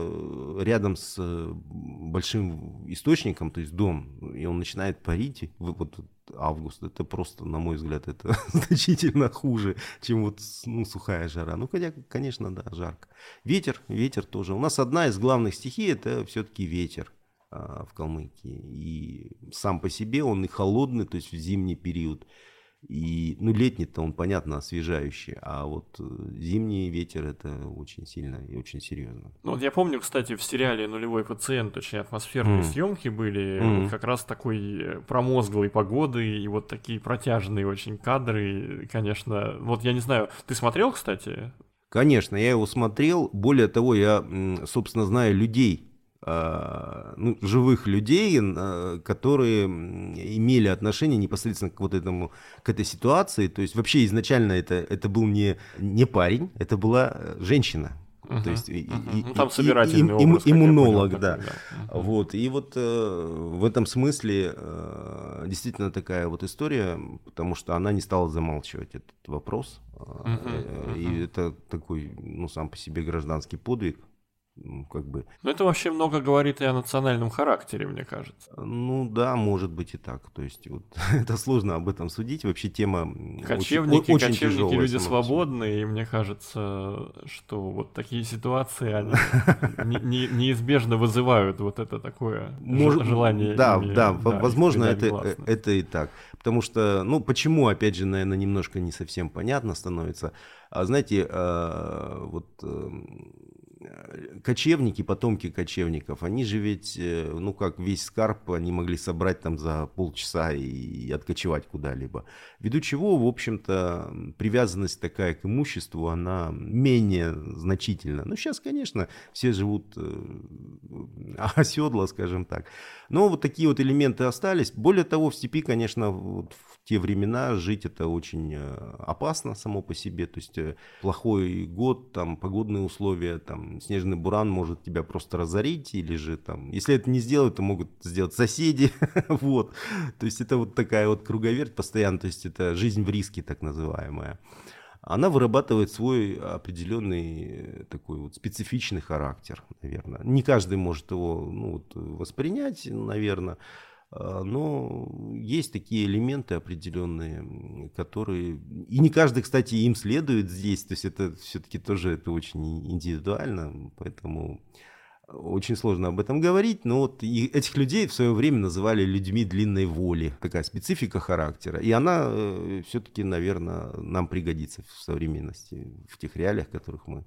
рядом с э, большим источником, то есть дом, и он начинает парить, вот август, это просто, на мой взгляд, это значительно хуже, чем вот ну, сухая жара. Ну, хотя, конечно, да, жарко. Ветер, ветер тоже. У нас одна из главных стихий, это все-таки ветер а, в Калмыкии. И сам по себе он и холодный, то есть в зимний период, и, ну, летний-то он, понятно, освежающий, а вот э, зимний ветер это очень сильно и очень серьезно. Ну, вот я помню, кстати, в сериале «Нулевой пациент» очень атмосферные mm. съемки были, mm. вот как раз такой э, промозглой погоды и вот такие протяжные очень кадры, конечно. Вот я не знаю, ты смотрел, кстати? Конечно, я его смотрел. Более того, я, собственно, знаю людей, ну, живых людей, а, которые имели отношение непосредственно к вот этому, к этой ситуации. То есть вообще изначально это, это был не, не парень, это была э, женщина. Uh-huh, То есть uh-huh. и, ну, там собирательный и, образ, иммунолог, понял, да. Uh-huh. Вот и вот э, в этом смысле э, действительно такая вот история, потому что она не стала замалчивать этот вопрос, uh-huh, uh-huh. и это такой, ну сам по себе гражданский подвиг как бы... Ну, это вообще много говорит и о национальном характере, мне кажется. Ну, да, может быть и так. То есть, вот, это сложно об этом судить. Вообще тема кочевники, очень, очень кочевники тяжелая. люди свободные, и мне кажется, что вот такие ситуации, они неизбежно вызывают вот это такое желание. Да, да, возможно, это, э, это и так. Потому что, ну, почему, опять же, наверное, немножко не совсем понятно становится. А знаете, а, вот эм, кочевники, потомки кочевников, они же ведь, э, ну как весь скарб они могли собрать там за полчаса и откочевать куда-либо. Ввиду чего, в общем-то, привязанность такая к имуществу, она менее значительна. Ну сейчас, конечно, все живут э, оседло, скажем так. Но вот такие вот элементы остались. Более того, в степи, конечно, вот в те времена жить это очень э, опасно само по себе. То есть э, плохой год, там погодные условия, там снежный буран может тебя просто разорить или же там, если это не сделают, то могут сделать соседи. вот. То есть это вот такая вот круговерть постоянно, то есть это жизнь в риске так называемая она вырабатывает свой определенный э, такой вот специфичный характер, наверное. Не каждый может его ну, вот, воспринять, наверное. А, но есть такие элементы определенные, которые... И не каждый, кстати, им следует здесь, то есть это все-таки тоже это очень индивидуально, поэтому очень сложно об этом говорить, но вот этих людей в свое время называли людьми длинной воли, такая специфика характера, и она э, все-таки, наверное, нам пригодится в современности, в тех реалиях, в которых мы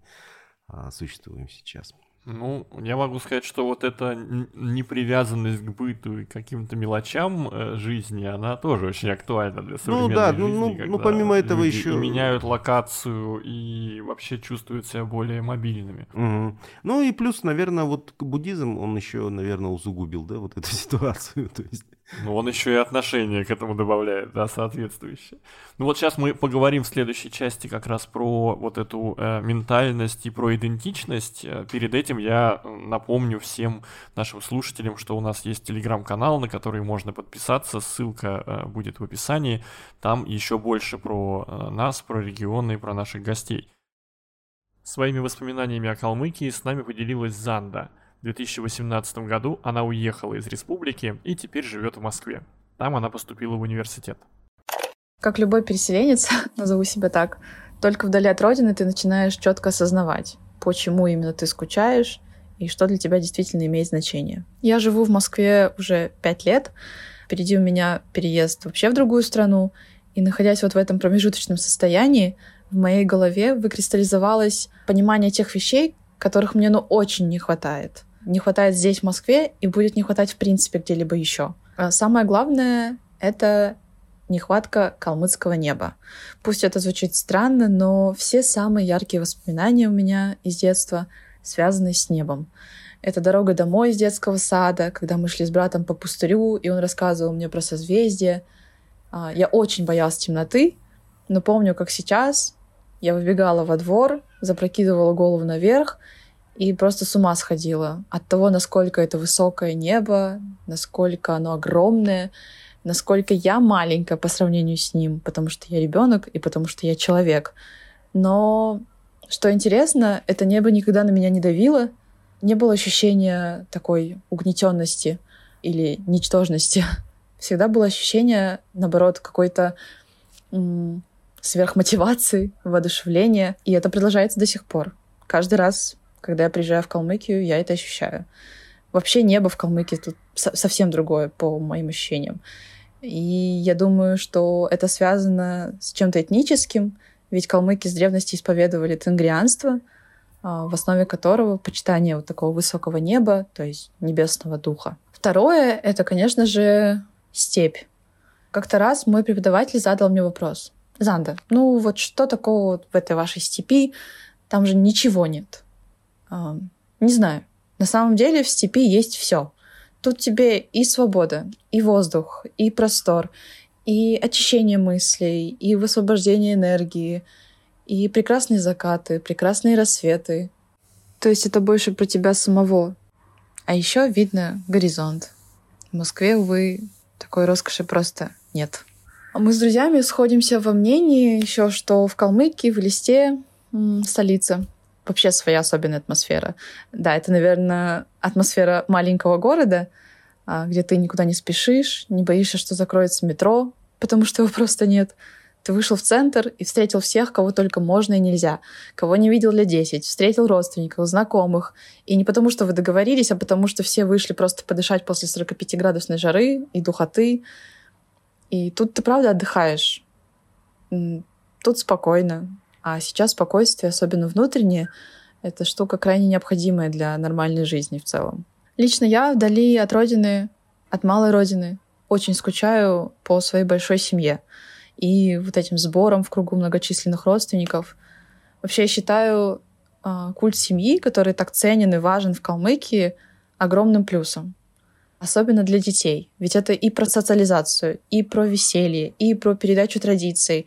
а, существуем сейчас. Ну, я могу сказать, что вот эта непривязанность к быту и каким-то мелочам э, жизни, она тоже очень актуальна для ну современной ну, да, жизни. Ну, ну, ну помимо этого еще... И меняют локацию и вообще чувствуют себя более мобильными. Угу. Ну и плюс, наверное, вот буддизм, он еще, наверное, усугубил, да, вот эту ситуацию. То есть ну, он еще и отношение к этому добавляет, да, соответствующее. Ну вот сейчас мы поговорим в следующей части как раз про вот эту э, ментальность и про идентичность. Э, перед этим я напомню всем нашим слушателям, что у нас есть телеграм-канал, на который можно подписаться, ссылка э, будет в описании. Там еще больше про э, нас, про регионы и про наших гостей. Своими воспоминаниями о Калмыкии с нами поделилась Занда – в 2018 году она уехала из республики и теперь живет в Москве. Там она поступила в университет. Как любой переселенец, назову себя так, только вдали от родины ты начинаешь четко осознавать, почему именно ты скучаешь и что для тебя действительно имеет значение. Я живу в Москве уже пять лет. Впереди у меня переезд вообще в другую страну. И находясь вот в этом промежуточном состоянии, в моей голове выкристаллизовалось понимание тех вещей, которых мне ну очень не хватает не хватает здесь, в Москве, и будет не хватать, в принципе, где-либо еще. А самое главное — это нехватка калмыцкого неба. Пусть это звучит странно, но все самые яркие воспоминания у меня из детства связаны с небом. Это дорога домой из детского сада, когда мы шли с братом по пустырю, и он рассказывал мне про созвездие. А, я очень боялась темноты, но помню, как сейчас я выбегала во двор, запрокидывала голову наверх и просто с ума сходила от того, насколько это высокое небо, насколько оно огромное, насколько я маленькая по сравнению с ним, потому что я ребенок и потому что я человек. Но что интересно, это небо никогда на меня не давило, не было ощущения такой угнетенности или ничтожности. Всегда было ощущение, наоборот, какой-то сверхмотивации, воодушевления. И это продолжается до сих пор. Каждый раз, когда я приезжаю в Калмыкию, я это ощущаю. Вообще небо в Калмыкии тут совсем другое, по моим ощущениям. И я думаю, что это связано с чем-то этническим, ведь калмыки с древности исповедовали тенгрианство, а, в основе которого почитание вот такого высокого неба, то есть небесного духа. Второе — это, конечно же, степь. Как-то раз мой преподаватель задал мне вопрос. Занда, ну вот что такого в этой вашей степи? Там же ничего нет. А, не знаю. На самом деле в степи есть все. Тут тебе и свобода, и воздух, и простор, и очищение мыслей, и высвобождение энергии, и прекрасные закаты, прекрасные рассветы. То есть это больше про тебя самого. А еще видно горизонт. В Москве, увы, такой роскоши просто нет. Мы с друзьями сходимся во мнении еще, что в Калмыкии, в Листе столица. Вообще своя особенная атмосфера. Да, это, наверное, атмосфера маленького города, а, где ты никуда не спешишь, не боишься, что закроется метро, потому что его просто нет. Ты вышел в центр и встретил всех, кого только можно и нельзя. Кого не видел лет 10. Встретил родственников, знакомых. И не потому, что вы договорились, а потому, что все вышли просто подышать после 45-градусной жары и духоты. И тут ты правда отдыхаешь. Тут спокойно. А сейчас спокойствие, особенно внутреннее, это штука крайне необходимая для нормальной жизни в целом. Лично я вдали от родины, от малой родины, очень скучаю по своей большой семье и вот этим сбором в кругу многочисленных родственников. Вообще я считаю э, культ семьи, который так ценен и важен в Калмыкии, огромным плюсом. Особенно для детей. Ведь это и про социализацию, и про веселье, и про передачу традиций,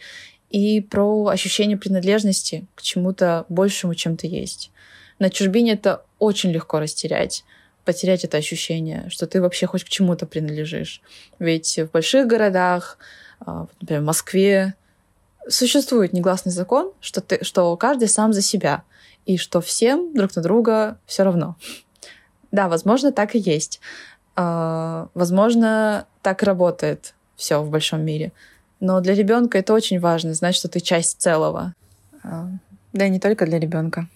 и про ощущение принадлежности к чему-то большему, чем ты есть. На чужбине это очень легко растерять потерять это ощущение, что ты вообще хоть к чему-то принадлежишь. Ведь в больших городах, а, например, в Москве, существует негласный закон, что, ты, что каждый сам за себя, и что всем друг на друга все равно. Да, возможно, так и есть. А, возможно, так работает все в большом мире. Но для ребенка это очень важно, знать, что ты часть целого. А, да и не только для ребенка.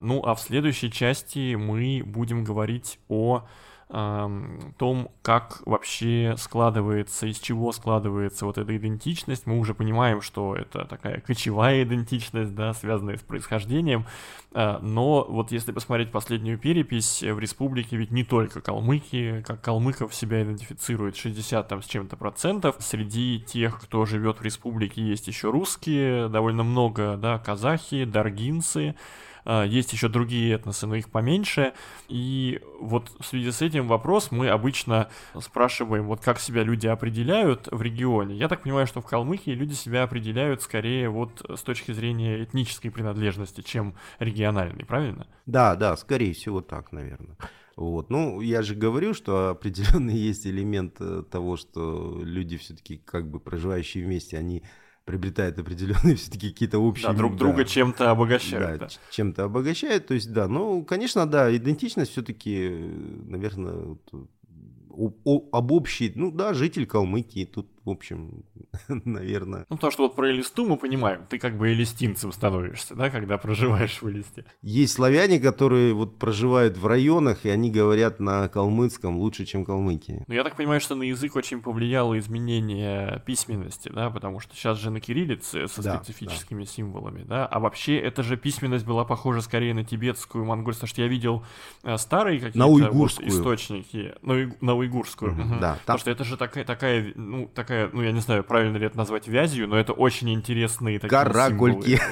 Ну а в следующей части мы будем говорить о том, как вообще складывается, из чего складывается вот эта идентичность. Мы уже понимаем, что это такая кочевая идентичность, да, связанная с происхождением. А, но вот если посмотреть последнюю перепись, в республике ведь не только калмыки, как калмыков себя идентифицирует 60 там с чем-то процентов. Среди тех, кто живет в республике, есть еще русские, довольно много, да, казахи, даргинцы, есть еще другие этносы, но их поменьше. И вот в связи с этим вопрос мы обычно спрашиваем, вот как себя люди определяют в регионе. Я так понимаю, что в Калмыкии люди себя определяют скорее вот с точки зрения этнической принадлежности, чем региональной, правильно? Да, да, скорее всего так, наверное. Вот. Ну, я же говорю, что определенный есть элемент э, того, что люди все-таки, как бы проживающие вместе, они приобретают определенные все-таки какие-то общие... Да, друг да, друга чем-то обогащают. Да, да. чем-то обогащают. То есть, да, ну, конечно, да, идентичность все-таки, наверное, об общий, ну да, житель Калмыкии, тут, в общем, наверное. Ну, потому что вот про Элисту мы понимаем, ты как бы элистинцем становишься, да, когда проживаешь в Элисте. Есть славяне, которые вот проживают в районах, и они говорят на калмыцком лучше, чем калмыки. Ну, я так понимаю, что на язык очень повлияло изменение письменности, да, потому что сейчас же на кириллице со Да, специфическими символами, да, а вообще это же письменность была похожа скорее на тибетскую, монгольскую, потому что я видел э, старые какие-то вот источники, на, уй- на уйгурскую, Мгм, мгм. да, там- потому что это же такая, такая, ну, такая, ну, я не знаю, правильно ли это назвать вязью, но это очень интересные такие Каракульки.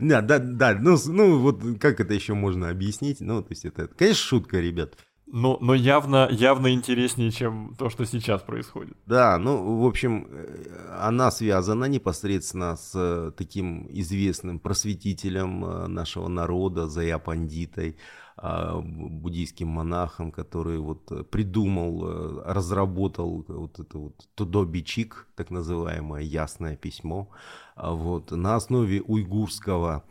Да, да, да. Ну, ну, вот как это еще можно объяснить? Ну, то есть это, конечно, шутка, ребят. Но, но явно, явно интереснее, чем то, что сейчас происходит. Да, ну, в общем, э, она связана непосредственно с э, таким известным просветителем э, нашего народа, Зая Пандитой, буддийским монахом, который вот э, придумал, э, разработал вот это вот Тудо-Бичик, так называемое ясное письмо, а вот, на основе уйгурского.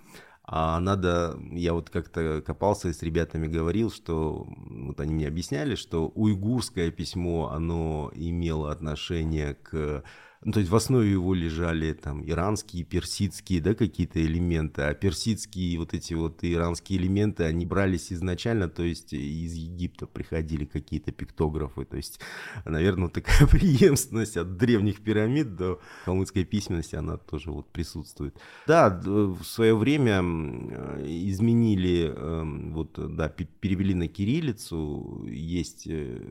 А надо, я вот как-то копался и с ребятами говорил, что вот они мне объясняли, что уйгурское письмо, оно имело отношение к... Ну, то есть в основе его лежали там иранские, персидские, да, какие-то элементы, а персидские вот эти вот иранские элементы, они брались изначально, то есть из Египта приходили какие-то пиктографы, то есть, наверное, такая преемственность от древних пирамид до калмыцкой письменности, она тоже вот присутствует. Да, в свое время э, изменили, эм, вот, да, пе- перевели на кириллицу, есть, э,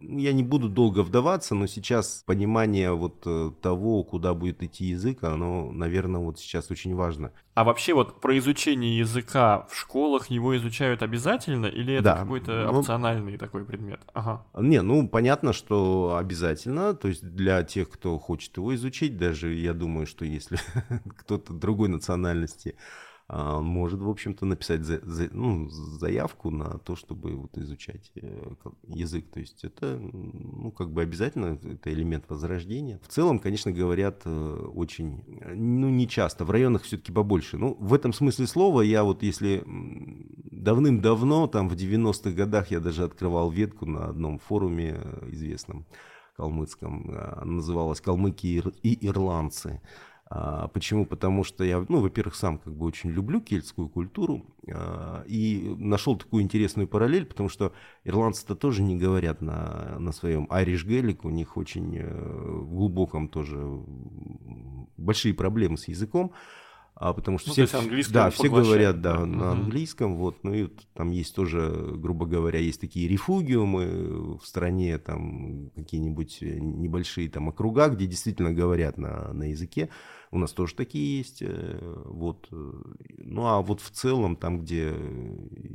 ну, я не буду долго вдаваться, но сейчас понимание вот э, того, куда будет идти язык, оно, наверное, вот сейчас очень важно. А вообще вот про изучение языка в школах его изучают обязательно или это Да, какой-то ну- опциональный такой предмет? Ага. Не, ну понятно, что обязательно, то есть для тех, кто хочет его изучить, даже я думаю, что если кто-то другой национальности может, в общем-то, написать за- за- ну, заявку на то, чтобы вот изучать э, язык. То есть это, ну, как бы обязательно, это элемент возрождения. В целом, конечно, говорят э, очень, э, ну, не часто, в районах все-таки побольше. Ну, в этом смысле слова я вот, если давным-давно, там в 90-х годах я даже открывал ветку на одном форуме известном калмыцком, э, называлась «Калмыки и ирландцы». А, Почему? Потому что я, ну, во-первых, сам как бы очень люблю кельтскую культуру а, и нашел такую интересную параллель, потому что ирландцы-то тоже не говорят на, на своем Irish Gaelic, у них очень э, в глубоком тоже большие проблемы с языком, а потому что Ну, все, то есть английский да, все говорят да, да. на английском, вот, ну и там есть тоже, грубо говоря, есть такие рефугиумы в стране, там какие-нибудь э, небольшие там округа, где действительно говорят на, на языке, у нас тоже такие есть, э, вот, э, ну а вот в целом там, где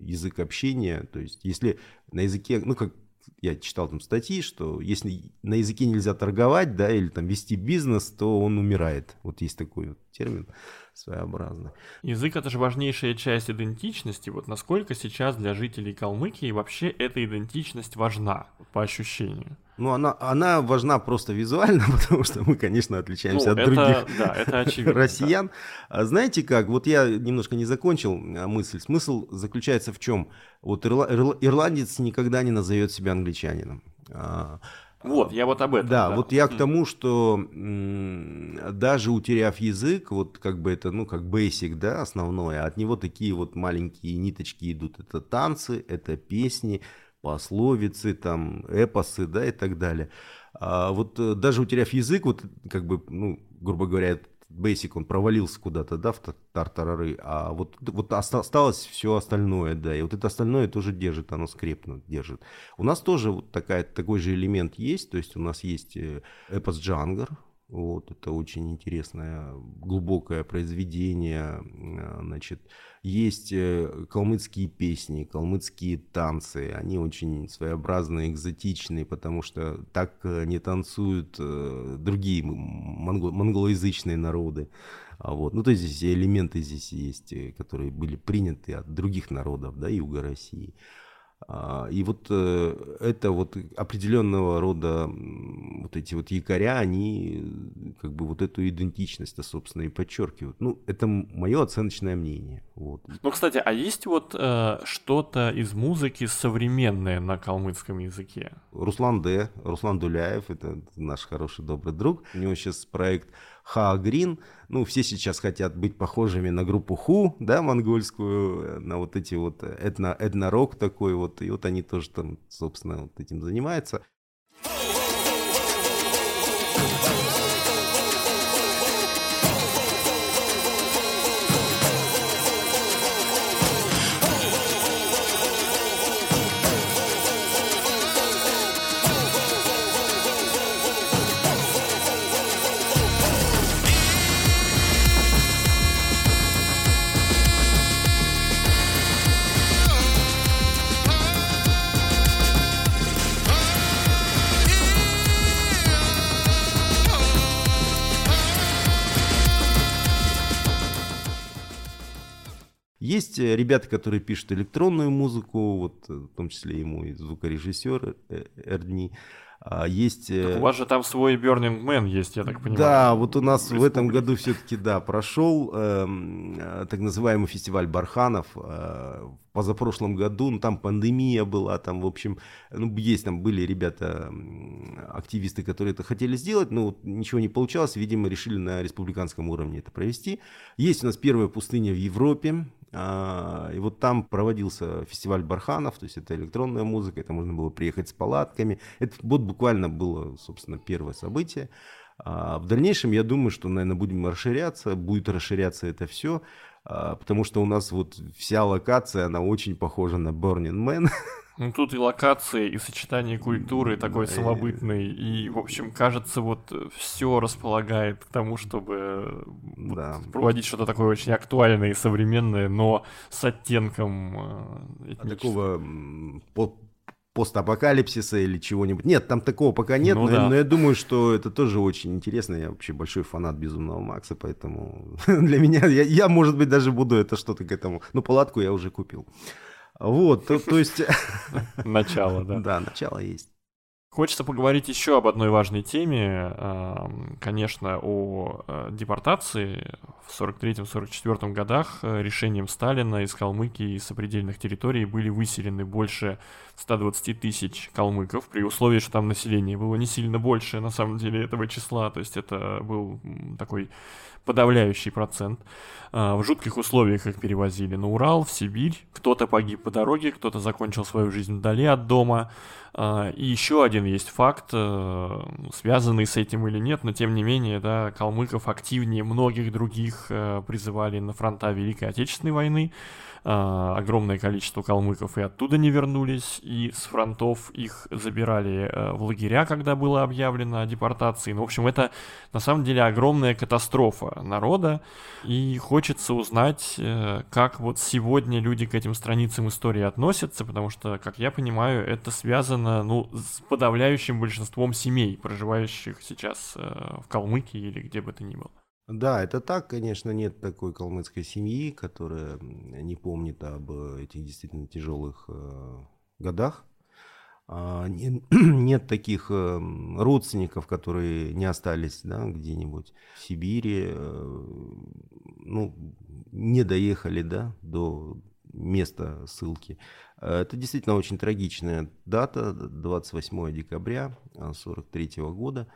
язык общения, то есть если на языке, ну как я читал там статьи, что если на языке нельзя торговать, да, или там вести бизнес, то он умирает. Вот есть такой вот термин своеобразный. Язык это же важнейшая часть идентичности. Вот насколько сейчас для жителей Калмыкии вообще эта идентичность важна по ощущению? Ну, она, она важна просто визуально, потому что мы, конечно, отличаемся Ну, от это, других да, это очевидно. да. россиян. А знаете как, вот я немножко не закончил а, мысль. Смысл заключается в чем? Вот ирла- ирла- ирландец никогда не назовет себя англичанином. А, Вот, я вот об этом. Да, вот я к тому, что даже утеряв язык, вот как бы это, ну, как basic, да, основное, от него такие вот маленькие ниточки идут. Это танцы, это песни, пословицы, там, эпосы, да, и так далее. А вот э, даже утеряв язык, вот как бы, ну, грубо говоря, Basic, он провалился куда-то, да, в та- тартарары, а вот, вот оста- осталось все остальное, да, и вот это остальное тоже держит, оно скрепно держит. У нас тоже вот такая, такой же элемент есть, то есть у нас есть э, эпос Джангар, вот, это очень интересное, глубокое произведение, э, значит, есть э, калмыцкие песни, калмыцкие танцы, они очень своеобразные, экзотичные, потому что так э, не танцуют другие м- монго- монголоязычные народы. А вот. Ну, то есть элементы здесь есть, которые были приняты от других народов, да, юга России. А, И вот э, это вот определенного рода вот вот эти вот якоря, они как бы вот эту идентичность-то, собственно, и подчеркивают. Ну, это мое оценочное мнение. Вот. Ну, кстати, а есть вот э, что-то из музыки современное на калмыцком языке? Руслан Д. Руслан Дуляев, это наш хороший добрый друг. У него сейчас проект Ха Грин. Ну, все сейчас хотят быть похожими на группу Ху, да, монгольскую, на вот эти вот этно, этно-рок такой вот. И вот они тоже там, собственно, вот этим занимаются. Есть э, ребята, которые пишут электронную музыку, вот э, в том числе ему и звукорежиссер э, Эрдни. А есть... Так у вас же там свой Burning Man есть, я так понимаю. Да, вот у нас в, в этом году все-таки, да, прошел э, так называемый фестиваль Барханов. Э, позапрошлом году, ну там пандемия была, там, в общем, ну есть там были ребята, активисты, которые это хотели сделать, но вот ничего не получалось, видимо, решили на республиканском уровне это провести. Есть у нас первая пустыня в Европе, и вот там проводился фестиваль барханов, то есть это электронная музыка, это можно было приехать с палатками. Это вот буквально было, собственно, первое событие. А в дальнейшем, я думаю, что, наверное, будем расширяться, будет расширяться это все, а, потому что у нас вот вся локация, она очень похожа на Burning Man. Ну, тут и локации, и сочетание культуры такой самобытной, и, в общем, кажется, вот все располагает к тому, чтобы да. вот, проводить что-то такое очень актуальное и современное, но с оттенком э, а такого по постапокалипсиса или чего-нибудь. Нет, там такого пока нет, ну, но, да. но я думаю, что это тоже очень интересно. Я вообще большой фанат Безумного Макса, поэтому для меня, я, я, может быть, даже буду это что-то к этому. Но палатку я уже купил. Вот, то, то есть... Начало, да. Да, начало есть. Хочется поговорить еще об одной важной теме, конечно, о э, депортации в 43-44 годах. Э, решением Сталина из Калмыкии и сопредельных территорий были выселены больше 120 тысяч калмыков, при условии, что там население было не сильно больше, на самом деле, этого числа. То есть это был такой подавляющий процент. А, в жутких условиях их перевозили на Урал, в Сибирь. Кто-то погиб по дороге, кто-то закончил свою жизнь вдали от дома. А, и еще один есть факт, э, связанный с этим или нет, но тем не менее, да, калмыков активнее многих других э, призывали на фронта Великой Отечественной войны. А, огромное количество калмыков и оттуда не вернулись, и с фронтов их забирали э, в лагеря, когда было объявлено о депортации. Ну, в общем, это на самом деле огромная катастрофа народа, и хочется узнать, э, как вот сегодня люди к этим страницам истории относятся, потому что, как я понимаю, это связано, ну, с подавляющим большинством семей, проживающих сейчас э, в Калмыкии или где бы то ни было. Да, это так, конечно, нет такой калмыцкой семьи, которая не помнит об этих действительно тяжелых э, годах. А, нет, таких э, родственников, которые не остались да, где-нибудь в Сибири, э, ну, не доехали да, до места ссылки. Это действительно очень трагичная дата, 28 декабря 1943 года.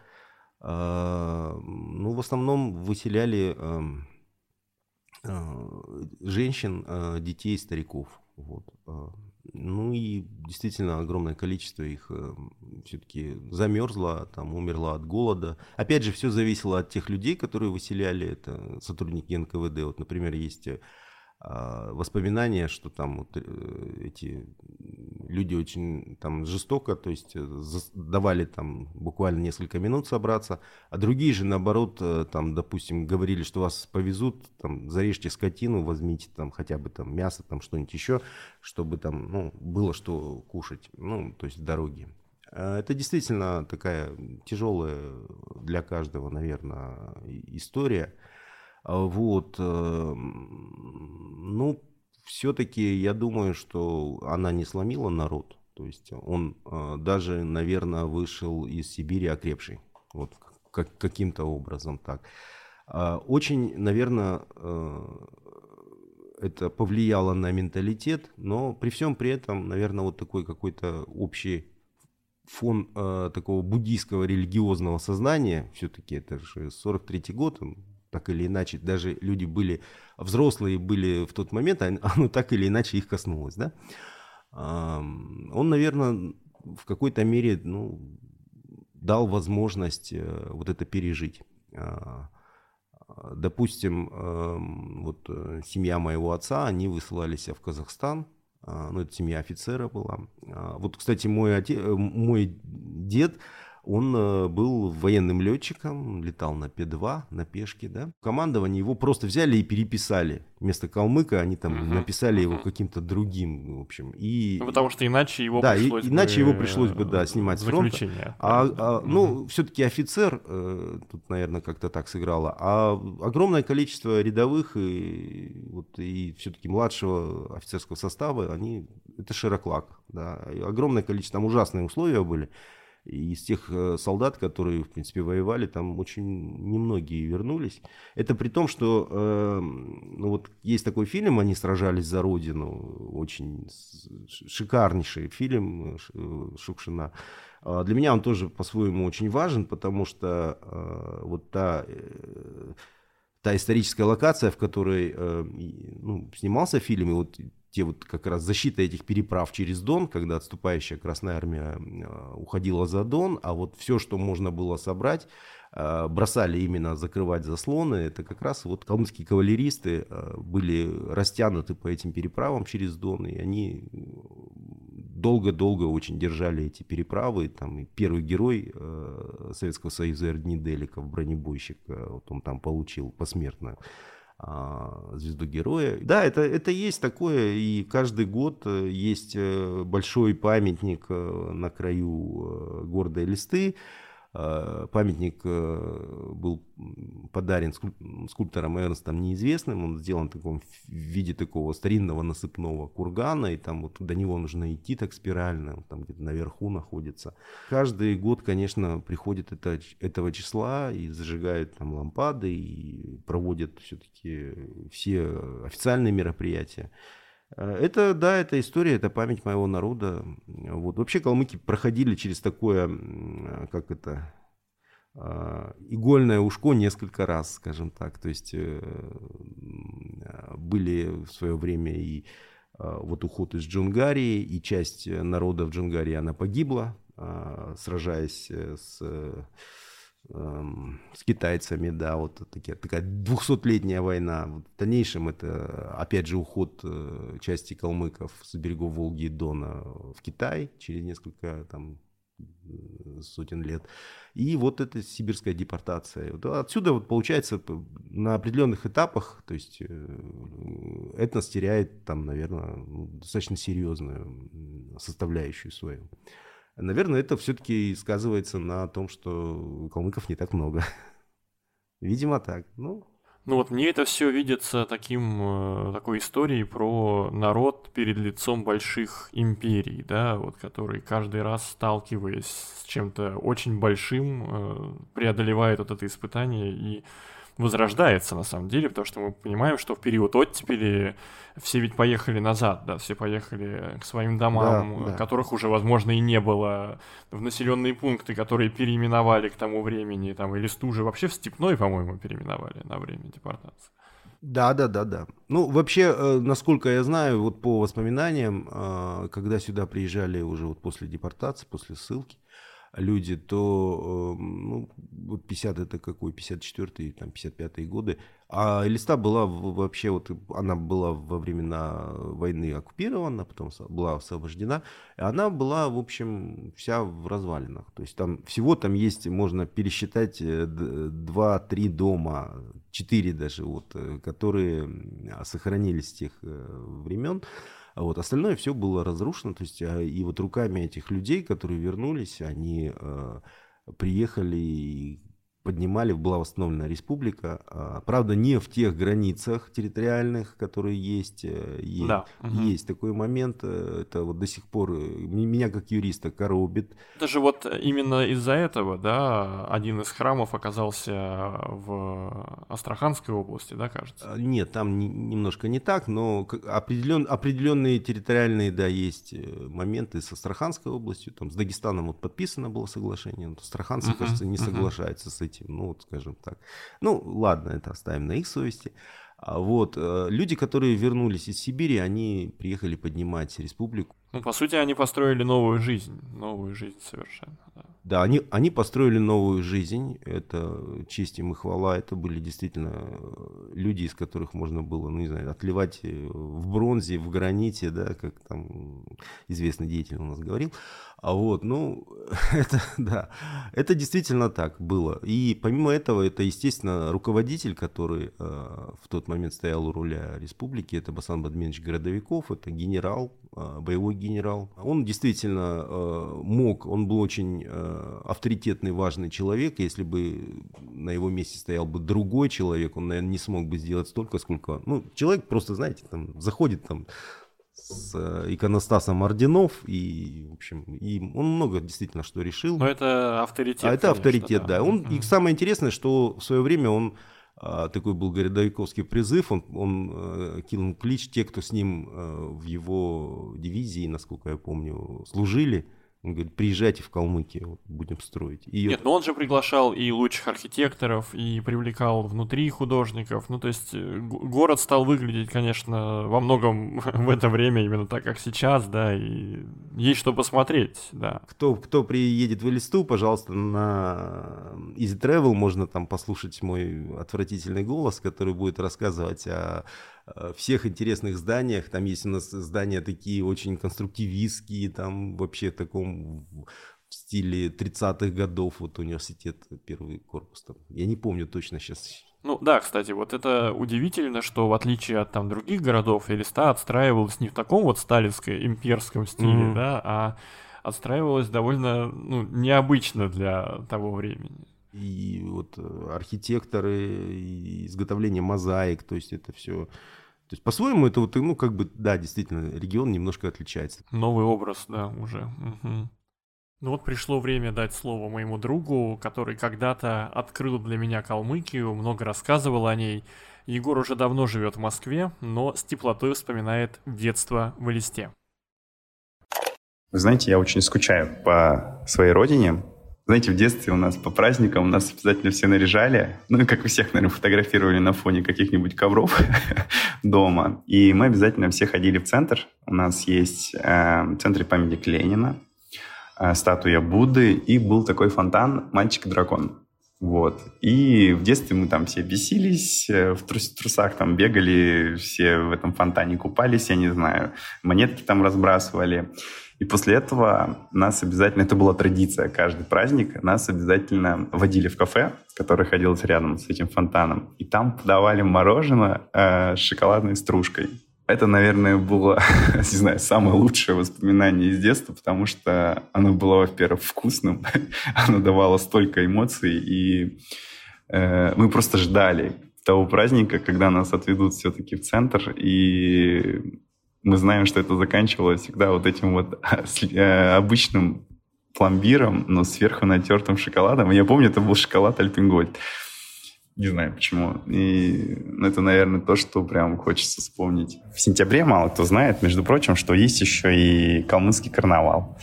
А, ну, в основном выселяли эм, а, женщин, а, детей, стариков. Вот. Ну и действительно огромное количество их э, все-таки замерзло, там умерло от голода. Опять же, все зависело от тех людей, которые выселяли. Это сотрудники НКВД. Вот, например, есть э, а, воспоминания, что там вот э, эти люди очень там жестоко, то есть э, давали там буквально несколько минут собраться, а другие же наоборот э, там, допустим, говорили, что вас повезут, там зарежьте скотину, возьмите там хотя бы там мясо, там что-нибудь еще, чтобы там ну, было что кушать, ну то есть дороги. А это действительно такая тяжелая для каждого, наверное, история. А вот, э, ну, все-таки я думаю, что она не сломила народ. То есть он э, даже, наверное, вышел из Сибири окрепший. Вот как, каким-то образом так. А, очень, наверное, э, это повлияло на менталитет, но при всем при этом, наверное, вот такой какой-то общий фон э, такого буддийского религиозного сознания, все-таки это же 43-й год, так или иначе, даже люди были взрослые, были в тот момент, а оно так или иначе их коснулось, да. Он, наверное, в какой-то мере, ну, дал возможность э, вот это пережить. А, допустим, вот э, семья моего отца, они высылались в Казахстан, а, ну, это семья офицера была. Вот, кстати, мой, отец, э, мой дед, он э, был военным летчиком, летал на П-2, на пешке, да. Командование его просто взяли и переписали. Вместо калмыка они там угу, написали его каким-то другим, в общем. И... Ну, потому что иначе его да, пришлось и, иначе бы... его пришлось бы, да, снимать с фронта. А, а, ну, угу. все-таки офицер, э, тут, наверное, как-то так сыграло. А огромное количество рядовых и, вот, и все-таки младшего офицерского состава, они, это широклак, да. И огромное количество, там ужасные условия были. И из тех э, солдат, которые, в принципе, воевали, там очень немногие вернулись. Это при том, что э, ну вот есть такой фильм «Они сражались за Родину», очень шикарнейший фильм э, э, Шукшина. А для меня он тоже по-своему очень важен, потому что э, вот та... Э, та историческая локация, в которой э, ну, снимался фильм, и вот те вот как раз защита этих переправ через Дон, когда отступающая Красная Армия э, уходила за Дон, а вот все, что можно было собрать, э, бросали именно закрывать заслоны, это как раз вот калмыцкие кавалеристы э, были растянуты по этим переправам через Дон, и они долго-долго очень держали эти переправы. Там и первый герой Советского Союза Эрдни Деликов, бронебойщик, вот он там получил посмертно звезду героя. Да, это, это есть такое, и каждый год э, есть э, большой памятник э, на краю гордой листы. Памятник был подарен скульптором Эрнстом неизвестным. Он сделан в таком в виде такого старинного насыпного кургана, и там вот до него нужно идти так спирально, там где-то наверху находится. Каждый год, конечно, приходит это, этого числа и зажигают там лампады, и проводят все-таки все официальные мероприятия. Это, да, это история, это память моего народа. Вот. Вообще калмыки проходили через такое, как это, а, игольное ушко несколько раз, скажем так. То есть э, были в свое время и а, вот уход из Джунгарии, и часть народа в Джунгарии, она погибла, а, сражаясь э, с, с китайцами, да, вот такая, такая 200-летняя война. В дальнейшем это, опять же, уход э, части калмыков с берегов Волги и Дона в Китай через несколько там сотен лет. И вот эта сибирская депортация. Отсюда вот получается на определенных этапах, то есть э, этнос теряет там, наверное, ну, достаточно серьезную составляющую свою. Наверное, это все-таки сказывается на том, что калмыков не так много. Видимо, так. Ну, ну вот мне это все видится таким, э, такой историей про народ перед лицом больших империй, да, вот который каждый раз сталкиваясь с чем-то очень большим, э, преодолевает вот это испытание и возрождается на самом деле, потому что мы понимаем, что в период оттепели все ведь поехали назад, да, все поехали к своим домам, да, да. которых уже, возможно, и не было, в населенные пункты, которые переименовали к тому времени, там, или Стужи вообще в Степной, по-моему, переименовали на время депортации. Да, да, да, да. Ну, вообще, э, насколько я знаю, вот по воспоминаниям, э, когда сюда приезжали уже вот после депортации, после ссылки, люди, то эм, ну, вот 50 это какой, 54-й, там, 55-е годы. А Элиста была вообще, вот она была во времена войны оккупирована, потом была освобождена. И она была, в общем, вся в развалинах. То есть там всего там есть, можно пересчитать 2-3 э, дома, 4 даже, вот, э, которые сохранились с тех э, времен. А вот остальное все было разрушено. То есть, а, и вот руками этих людей, которые вернулись, они э, приехали и поднимали, была восстановлена республика. А, правда, не в тех границах территориальных, которые есть. Э, есть, да. есть такой момент. Э, это вот до сих пор э, меня как юриста коробит. Даже вот именно из-за этого, да, один из храмов оказался в Астраханской области, да, кажется? А, нет, там немножко не так, но определен, определенные территориальные, да, есть моменты с Астраханской областью. Там с Дагестаном вот подписано было соглашение. Астраханцы, uh-huh, кажется, не uh-huh. соглашаются с этим, ну вот скажем так. Ну ладно, это оставим на их совести. А вот э, люди, которые вернулись из Сибири, они приехали поднимать республику. Ну, по сути, они построили новую жизнь, новую жизнь совершенно. Да, да они, они построили новую жизнь, это честь им и хвала, это были действительно люди, из которых можно было, ну, не знаю, отливать э, в бронзе, в граните, да, как там известный деятель у нас говорил. А вот, ну, это, да, это действительно так было. И помимо этого, это, естественно, руководитель, который э, в тот момент стоял у руля республики, это Басан Бадменович Городовиков, это генерал, э, боевой генерал. Он действительно э, мог, он был очень э, авторитетный, важный человек. Если бы на его месте стоял бы другой человек, он, наверное, не смог бы сделать столько, сколько... Ну, человек просто, знаете, там, заходит там с э, иконостасом орденов, и, в общем, и он много действительно что решил. Но это авторитет. А это конечно, авторитет, да. да. Он, mm-hmm. И самое интересное, что в свое время он такой был городовиковский призыв, он, он э, кинул клич, те, кто с ним э, в его дивизии, насколько я помню, служили, он говорит, приезжайте в Калмыкию, будем строить. И Нет, но он же приглашал и лучших архитекторов, и привлекал внутри художников. Ну, то есть э, город стал выглядеть, конечно, во многом в это время именно так, как сейчас, да, и есть что посмотреть, да. Кто, кто приедет в Элисту, пожалуйста, на Easy Travel можно там послушать мой отвратительный голос, который будет рассказывать о Э, всех интересных зданиях. Там есть у нас здания такие очень конструктивистские, там вообще в таком в стиле 30-х годов, вот университет, первый корпус там. Я не помню точно сейчас. Ну да, кстати, вот это удивительно, что в отличие от там других городов, Элиста отстраивалась не в таком вот сталинском имперском стиле, mm-hmm. да, а отстраивалась довольно ну, необычно для того времени и вот э, архитекторы, и изготовление мозаик, то есть это все... То есть по-своему это вот, ну, как бы, да, действительно, регион немножко отличается. Новый образ, да, уже. Угу. Ну вот пришло время дать слово моему другу, который когда-то открыл для меня Калмыкию, много рассказывал о ней. Егор уже давно живет в Москве, но с теплотой вспоминает детство в Элисте. Вы знаете, я очень скучаю по своей родине, знаете, в детстве у нас по праздникам нас обязательно все наряжали. Ну, и как у всех, наверное, фотографировали на фоне каких-нибудь ковров дома. И мы обязательно все ходили в центр. У нас есть э, в центре памятник Ленина, э, статуя Будды, и был такой фонтан «Мальчик-дракон». Вот. И в детстве мы там все бесились, э, в трус трусах там бегали, все в этом фонтане купались, я не знаю, монетки там разбрасывали. И после этого нас обязательно, это была традиция, каждый праздник, нас обязательно водили в кафе, которое ходилось рядом с этим фонтаном, и там подавали мороженое э, с шоколадной стружкой. Это, наверное, было, не знаю, самое лучшее воспоминание из детства, потому что оно было, во-первых, вкусным, оно давало столько эмоций, и э, мы просто ждали того праздника, когда нас отведут все-таки в центр, и мы знаем, что это заканчивалось всегда вот этим вот э, обычным пломбиром, но сверху натертым шоколадом. я помню, это был шоколад Альпингольд. Не знаю почему. И это, наверное, то, что прям хочется вспомнить. В сентябре мало кто знает, между прочим, что есть еще и калмыцкий карнавал.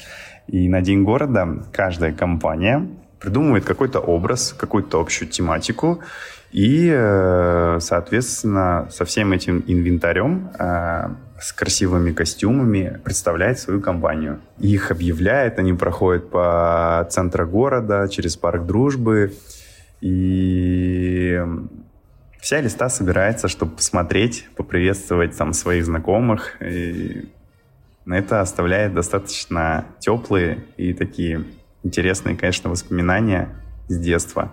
И на День города каждая компания придумывает какой-то образ, какую-то общую тематику, и, э, соответственно, со всем этим инвентарем э, с красивыми костюмами представляет свою компанию. Их объявляет, они проходят по центру города, через парк дружбы. И вся листа собирается, чтобы посмотреть, поприветствовать там своих знакомых. И это оставляет достаточно теплые и такие интересные, конечно, воспоминания с детства.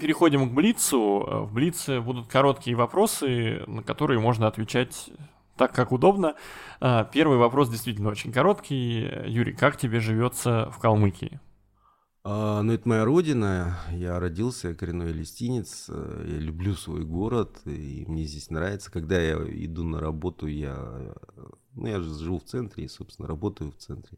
Переходим к Блицу. В Блице будут короткие вопросы, на которые можно отвечать так, как удобно. А, первый вопрос действительно очень короткий. Юрий, как тебе живется в Калмыкии? А, ну, это моя родина. Я родился, коренной листинец. Я люблю свой город, и мне здесь нравится. Когда я иду на работу, я, ну, я же живу в центре и, собственно, работаю в центре.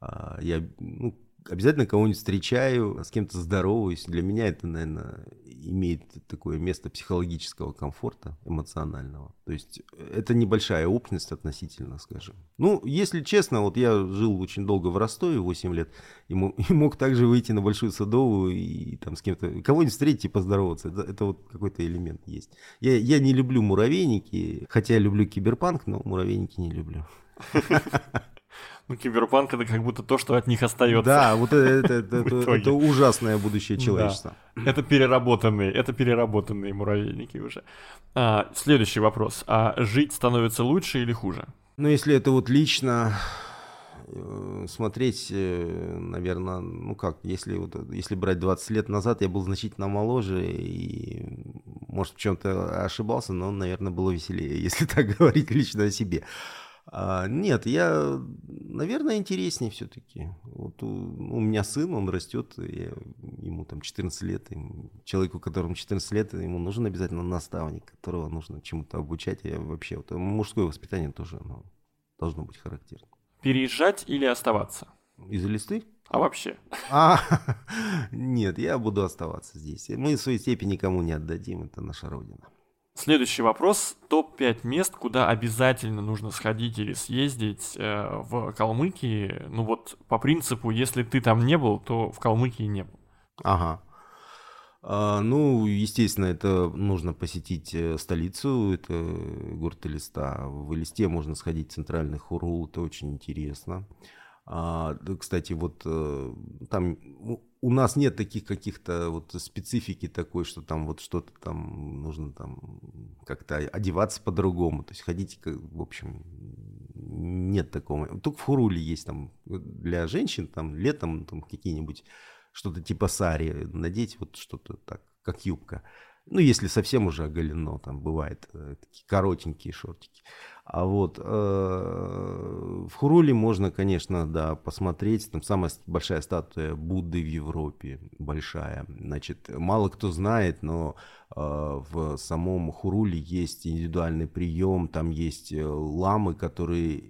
А, я ну, обязательно кого-нибудь встречаю, с кем-то здороваюсь. Для меня это, наверное, имеет такое место психологического комфорта, эмоционального. То есть это небольшая опытность относительно, скажем. Ну, если честно, вот я жил очень долго в Ростове, 8 лет, и и мог также выйти на Большую Садовую и там с кем-то, кого-нибудь встретить и поздороваться. Это, это вот какой-то элемент есть. Я, я не люблю муравейники, хотя я люблю киберпанк, но муравейники не люблю. Ну, киберпанк это как будто то, что от них остается. Да, вот это, это, это, это ужасное будущее человечества. Да. Это переработанные, это переработанные муравейники уже. А, следующий вопрос. А жить становится лучше или хуже? Ну, если это вот лично э, смотреть, э, наверное, ну как, если, вот, если брать 20 лет назад, я был значительно моложе и, может, в чем-то ошибался, но, наверное, было веселее, если так говорить лично о себе. А, нет, я, наверное, интереснее все-таки. Вот у, у меня сын, он растет, я, ему там 14 лет, и человеку, которому 14 лет, ему нужен обязательно наставник, которого нужно чему-то обучать. Я вообще, вот, мужское воспитание тоже оно должно быть характерно. Переезжать или оставаться? Из листы? А вообще? А, нет, я буду оставаться здесь. Мы свои степени никому не отдадим, это наша родина. Следующий вопрос. Топ-5 мест, куда обязательно нужно сходить или съездить э, в Калмыкии. Ну вот по принципу, если ты там не был, то в Калмыкии не был. Ага. А, ну, естественно, это нужно посетить э, столицу, это город Элиста. В Элисте можно сходить в центральный Хурул, это очень интересно. А, кстати, вот э, там у нас нет таких каких-то вот специфики такой, что там вот что-то там нужно там как-то одеваться по-другому. То есть ходить, в общем, нет такого. Только в Хуруле есть там для женщин там летом там какие-нибудь что-то типа сари надеть, вот что-то так, как юбка. Ну, если совсем уже оголено, там бывает э, такие коротенькие шортики. А вот э, в Хуруле можно, конечно, да, посмотреть. Там самая большая статуя Будды в Европе, большая. Значит, мало кто знает, но э, в самом Хуруле есть индивидуальный прием. Там есть э, ламы, которые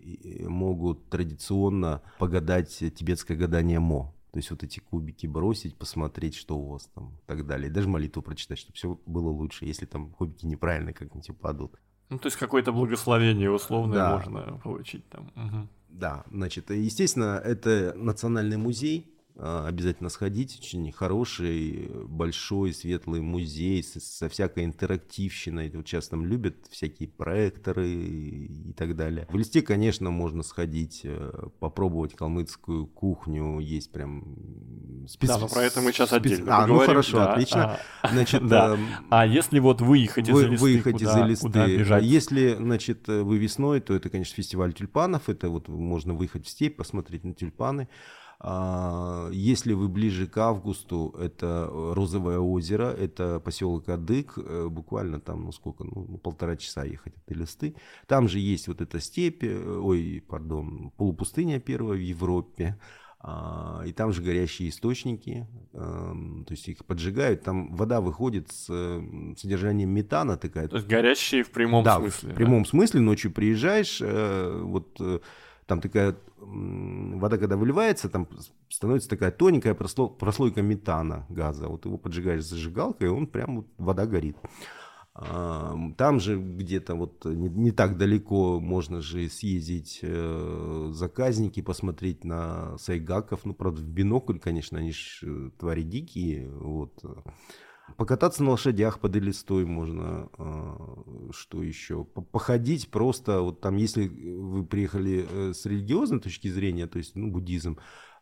могут традиционно погадать тибетское гадание Мо. То есть вот эти кубики бросить, посмотреть, что у вас там и так далее. Даже молитву прочитать, чтобы все было лучше, если там кубики неправильно как-нибудь упадут. Ну, то есть какое-то благословение условное да. можно получить там. Угу. Да, значит, естественно, это национальный музей, обязательно сходить. Очень хороший, большой, светлый музей со, всякой интерактивщиной. Вот сейчас там любят всякие проекторы и так далее. В Листе, конечно, можно сходить, э, попробовать калмыцкую кухню. Есть прям специ... Да, но про это мы сейчас специ... отдельно А, поговорим. ну хорошо, да, отлично. А, значит, да. э, а если вот выехать вы, из Элисты, выехать куда, из Элисты, куда бежать? Если, значит, вы весной, то это, конечно, фестиваль тюльпанов. Это вот можно выехать в степь, посмотреть на тюльпаны. А, если вы ближе к августу, это Розовое озеро, это поселок Адык, э, буквально там, ну сколько, ну, ну полтора часа ехать от Элисты. Там же есть вот эта степь, э, ой, пардон, полупустыня первая в Европе. А, и там же горящие источники, эм, то есть их поджигают, там вода выходит с содержанием метана такая. То есть горящие в прямом да, смысле. в прямом да? смысле, ночью приезжаешь, э, вот там такая вода, когда выливается, там становится такая тоненькая прослойка метана газа. Вот его поджигаешь зажигалкой, и он прям вот, вода горит. Там же где-то вот не, не так далеко можно же съездить э, заказники, посмотреть на сайгаков. Ну, правда, в бинокль, конечно, они же э, твари дикие. Вот. Покататься на лошадях под Элистой можно, а, что еще? Походить просто, вот там, если вы приехали э, с религиозной точки зрения, то есть, ну, буддизм,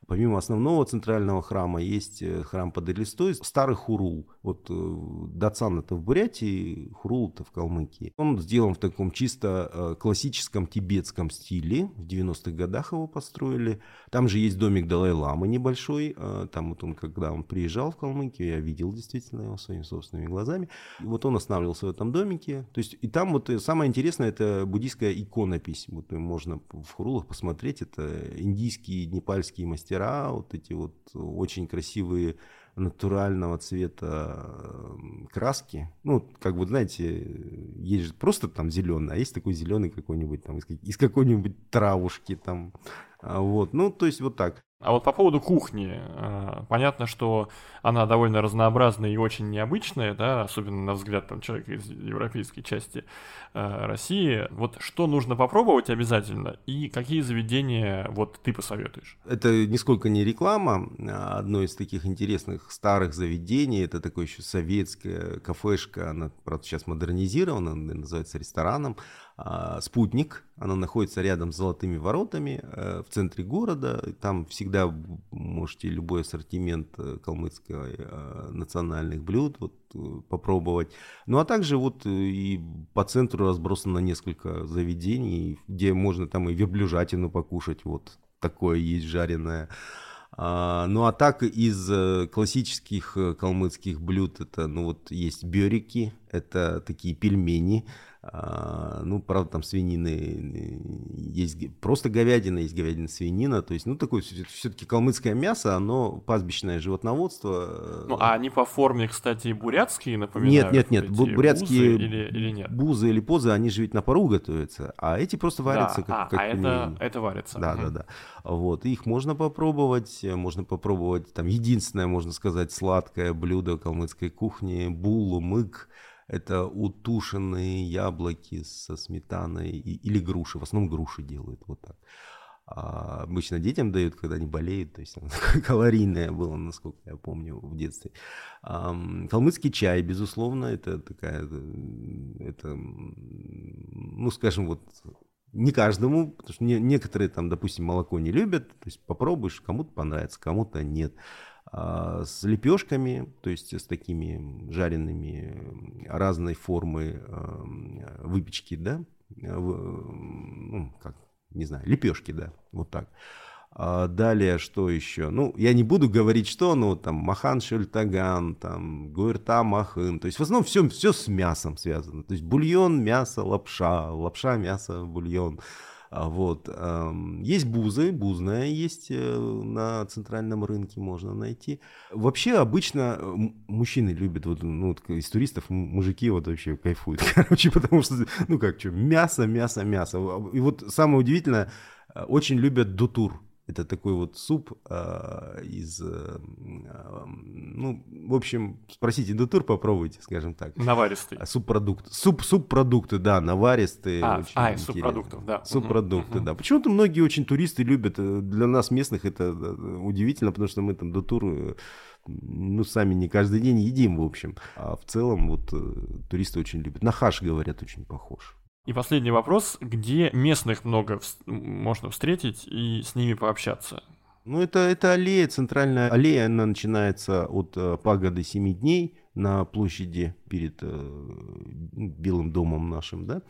Помимо основного центрального храма есть э, храм под Элистой, старый Хурул. Вот э, Дацан это в Бурятии, Хурул это в Калмыкии. Он сделан в таком чисто классическом тибетском стиле. В 90-х годах его построили. Там же есть домик Далай-Ламы небольшой. Там вот он, когда он приезжал в Калмыкию, я видел действительно его своими собственными глазами. И вот он останавливался в этом домике. То есть и там вот самое интересное это буддийская иконопись. Вот можно в Хурулах посмотреть. Это индийские, непальские мастера мастера, вот эти вот очень красивые натурального цвета краски. Ну, как бы, знаете, есть же просто там зеленый, а есть такой зеленый какой-нибудь там из, из какой-нибудь травушки там. А вот, ну, то есть вот так. А вот по поводу кухни, а, понятно, что она довольно разнообразная и очень необычная, да, особенно на взгляд там, человека из европейской части а, России. Вот что нужно попробовать обязательно и какие заведения вот ты посоветуешь? Это нисколько не реклама. Одно из таких интересных старых заведений, это такое еще советская кафешка, она, правда, сейчас модернизирована, называется рестораном. А, спутник, она находится рядом с Золотыми воротами э, в центре города. Там всегда можете любой ассортимент э, калмыцкой э, национальных блюд вот, попробовать. Ну а также вот и по центру разбросано несколько заведений, где можно там и верблюжатину покушать. Вот такое есть жареное. А, ну а так из классических калмыцких блюд это ну вот есть бёрики, это такие пельмени, а, ну, правда, там свинины э, есть, просто говядина есть говядина, свинина, то есть, ну, такое все-таки калмыцкое мясо, оно пастбищное животноводство. Э, ну, а они по форме, кстати, бурятские напоминают? Нет, нет, нет, бурятские бузы или, или нет? Бузы или позы, они же ведь на пару готовятся, а эти просто варятся да, как, а, как а это, это варится. Да, угу. да, да. Вот, их можно попробовать, можно попробовать, там, единственное, можно сказать, сладкое блюдо калмыцкой кухни, булу, мык, это утушенные яблоки со сметаной или груши. В основном груши делают вот так. А обычно детям дают, когда они болеют, то есть оно калорийное было, насколько я помню, в детстве. А, чай, безусловно, это такая, это, ну, скажем, вот не каждому, потому что некоторые там, допустим, молоко не любят, то есть попробуешь, кому-то понравится, кому-то нет. А, с лепешками, то есть с такими жареными разной формы выпечки, да, ну, как, не знаю, лепешки, да, вот так. А далее, что еще? Ну, я не буду говорить, что, ну, там, махан шельтаган, там, гуэрта махын. То есть, в основном все, все с мясом связано. То есть, бульон, мясо, лапша, лапша, мясо, бульон. А вот. Есть бузы, бузная есть э, на центральном рынке, можно найти. Вообще обычно мужчины любят, вот, ну, вот из туристов мужики вот вообще кайфуют, короче, потому что, ну как, что, мясо, мясо, мясо. И вот самое удивительное, э, очень любят дутур. Это такой вот суп э, из, э, ну, в общем, спросите индутур, попробуйте, скажем так. Наваристый. А, субпродукт. Суп, субпродукты, да, наваристые. А, а субпродуктов, да. Субпродукты, угу. да. Почему-то многие очень туристы любят. Э, для нас местных это э, удивительно, потому что мы там дутур ну, сами не каждый день едим, в общем. А в целом вот туристы очень любят. На хаш, говорят, очень похож. И последний вопрос, где местных много можно встретить и с ними пообщаться? Ну, это, это аллея, центральная аллея, она начинается от э, пагоды семи дней на площади перед э, Белым домом нашим, да,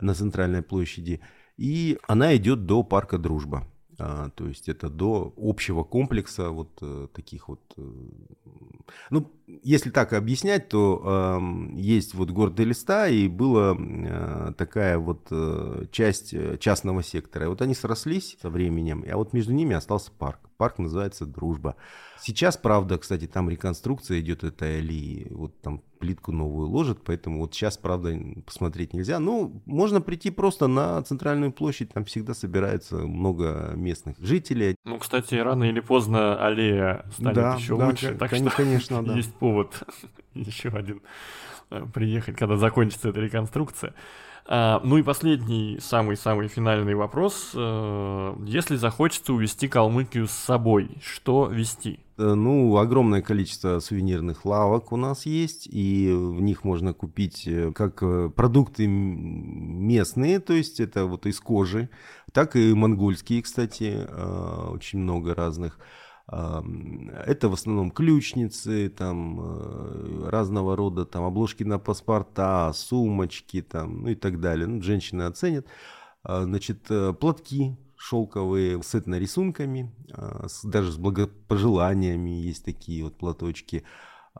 на центральной площади. И она идет до парка Дружба. А, то есть это до общего комплекса вот э, таких вот... Э, ну, если так объяснять, то э, есть вот город Элиста, и была э, такая вот часть частного сектора. И вот они срослись со временем, а вот между ними остался парк. Парк называется «Дружба». Сейчас, правда, кстати, там реконструкция идет этой аллеи. Вот там плитку новую ложат, поэтому вот сейчас, правда, посмотреть нельзя. Ну, можно прийти просто на центральную площадь, там всегда собирается много местных жителей. Ну, кстати, рано или поздно аллея станет да, еще да, лучше, так конечно, что конечно, да. есть повод еще один э, приехать, когда закончится эта реконструкция. А, ну и последний, самый-самый финальный вопрос. А, если захочется увезти Калмыкию с собой, что вести? Э, ну, огромное количество сувенирных лавок у нас есть, и в них можно купить э, как э, продукты местные, то есть это вот из кожи, так и монгольские, кстати, очень много разных. Это в основном ключницы, там разного рода там обложки на паспорта, сумочки там, ну и так далее. Ну, женщины оценят. Значит, платки шелковые с рисунками, а, даже с благопожеланиями есть такие вот платочки.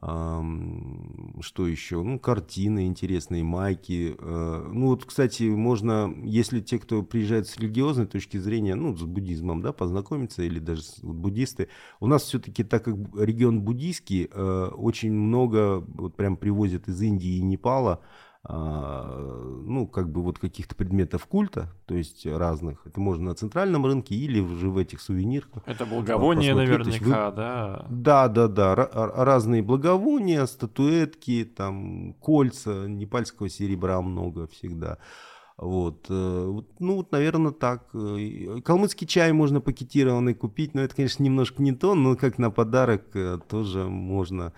Что еще? Ну, картины интересные, майки. А, ну, вот, кстати, можно, если те, кто приезжает с религиозной точки зрения, ну, с буддизмом, да, познакомиться, или даже вот, буддисты. У нас все-таки, так как регион буддийский, а, очень много вот прям привозят из Индии и Непала ну, как бы вот каких-то предметов культа, то есть разных. Это можно на центральном рынке или уже в этих сувенирках. Это благовония наверняка, вы... да? Да, да, да. разные благовония, статуэтки, там, кольца, непальского серебра много всегда. Вот. Э, ну, вот, наверное, так. Калмыцкий чай можно пакетированный купить, но это, конечно, немножко не то, но как на подарок э, тоже можно.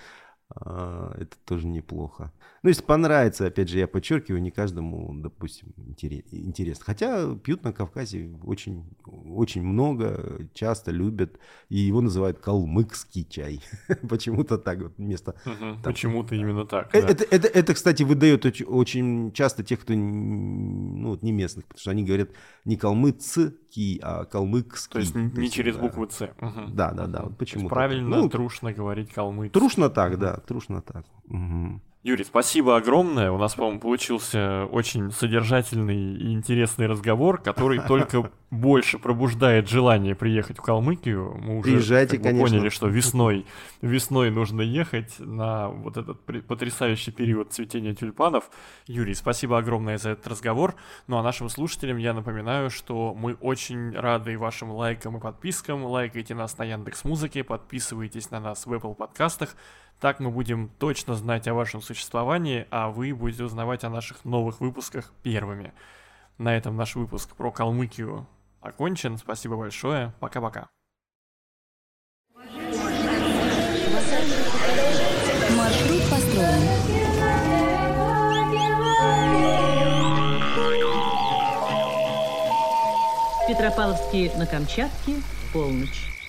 А, это тоже неплохо. Ну, если понравится, опять же, я подчеркиваю, не каждому, допустим, интересно. Хотя пьют на Кавказе очень, очень много, часто любят, и его называют калмыкский чай. Почему-то так вот место. Почему-то именно так. Э, это, это, это, кстати, выдает очень часто тех, кто ну, вот не местных, потому что они говорят не калмыцкий, а калмыкский. То есть не через букву «ц». Да, да, да. Вот почему Правильно, ну, трушно говорить калмыцкий. Трушно так, да, трушно так. Угу. Юрий, спасибо огромное. У нас, по-моему, получился очень содержательный и интересный разговор, который только больше пробуждает желание приехать в Калмыкию. Мы уже Приезжайте, как бы, конечно. поняли, что весной, весной нужно ехать на вот этот потрясающий период цветения тюльпанов. Юрий, спасибо огромное за этот разговор. Ну а нашим слушателям я напоминаю, что мы очень рады вашим лайкам и подпискам. Лайкайте нас на Яндекс Музыке, подписывайтесь на нас в Apple подкастах. Так мы будем точно знать о вашем существовании, а вы будете узнавать о наших новых выпусках первыми. На этом наш выпуск про Калмыкию окончен. Спасибо большое. Пока-пока. Маршрут построен. Петропавловске на Камчатке, полночь.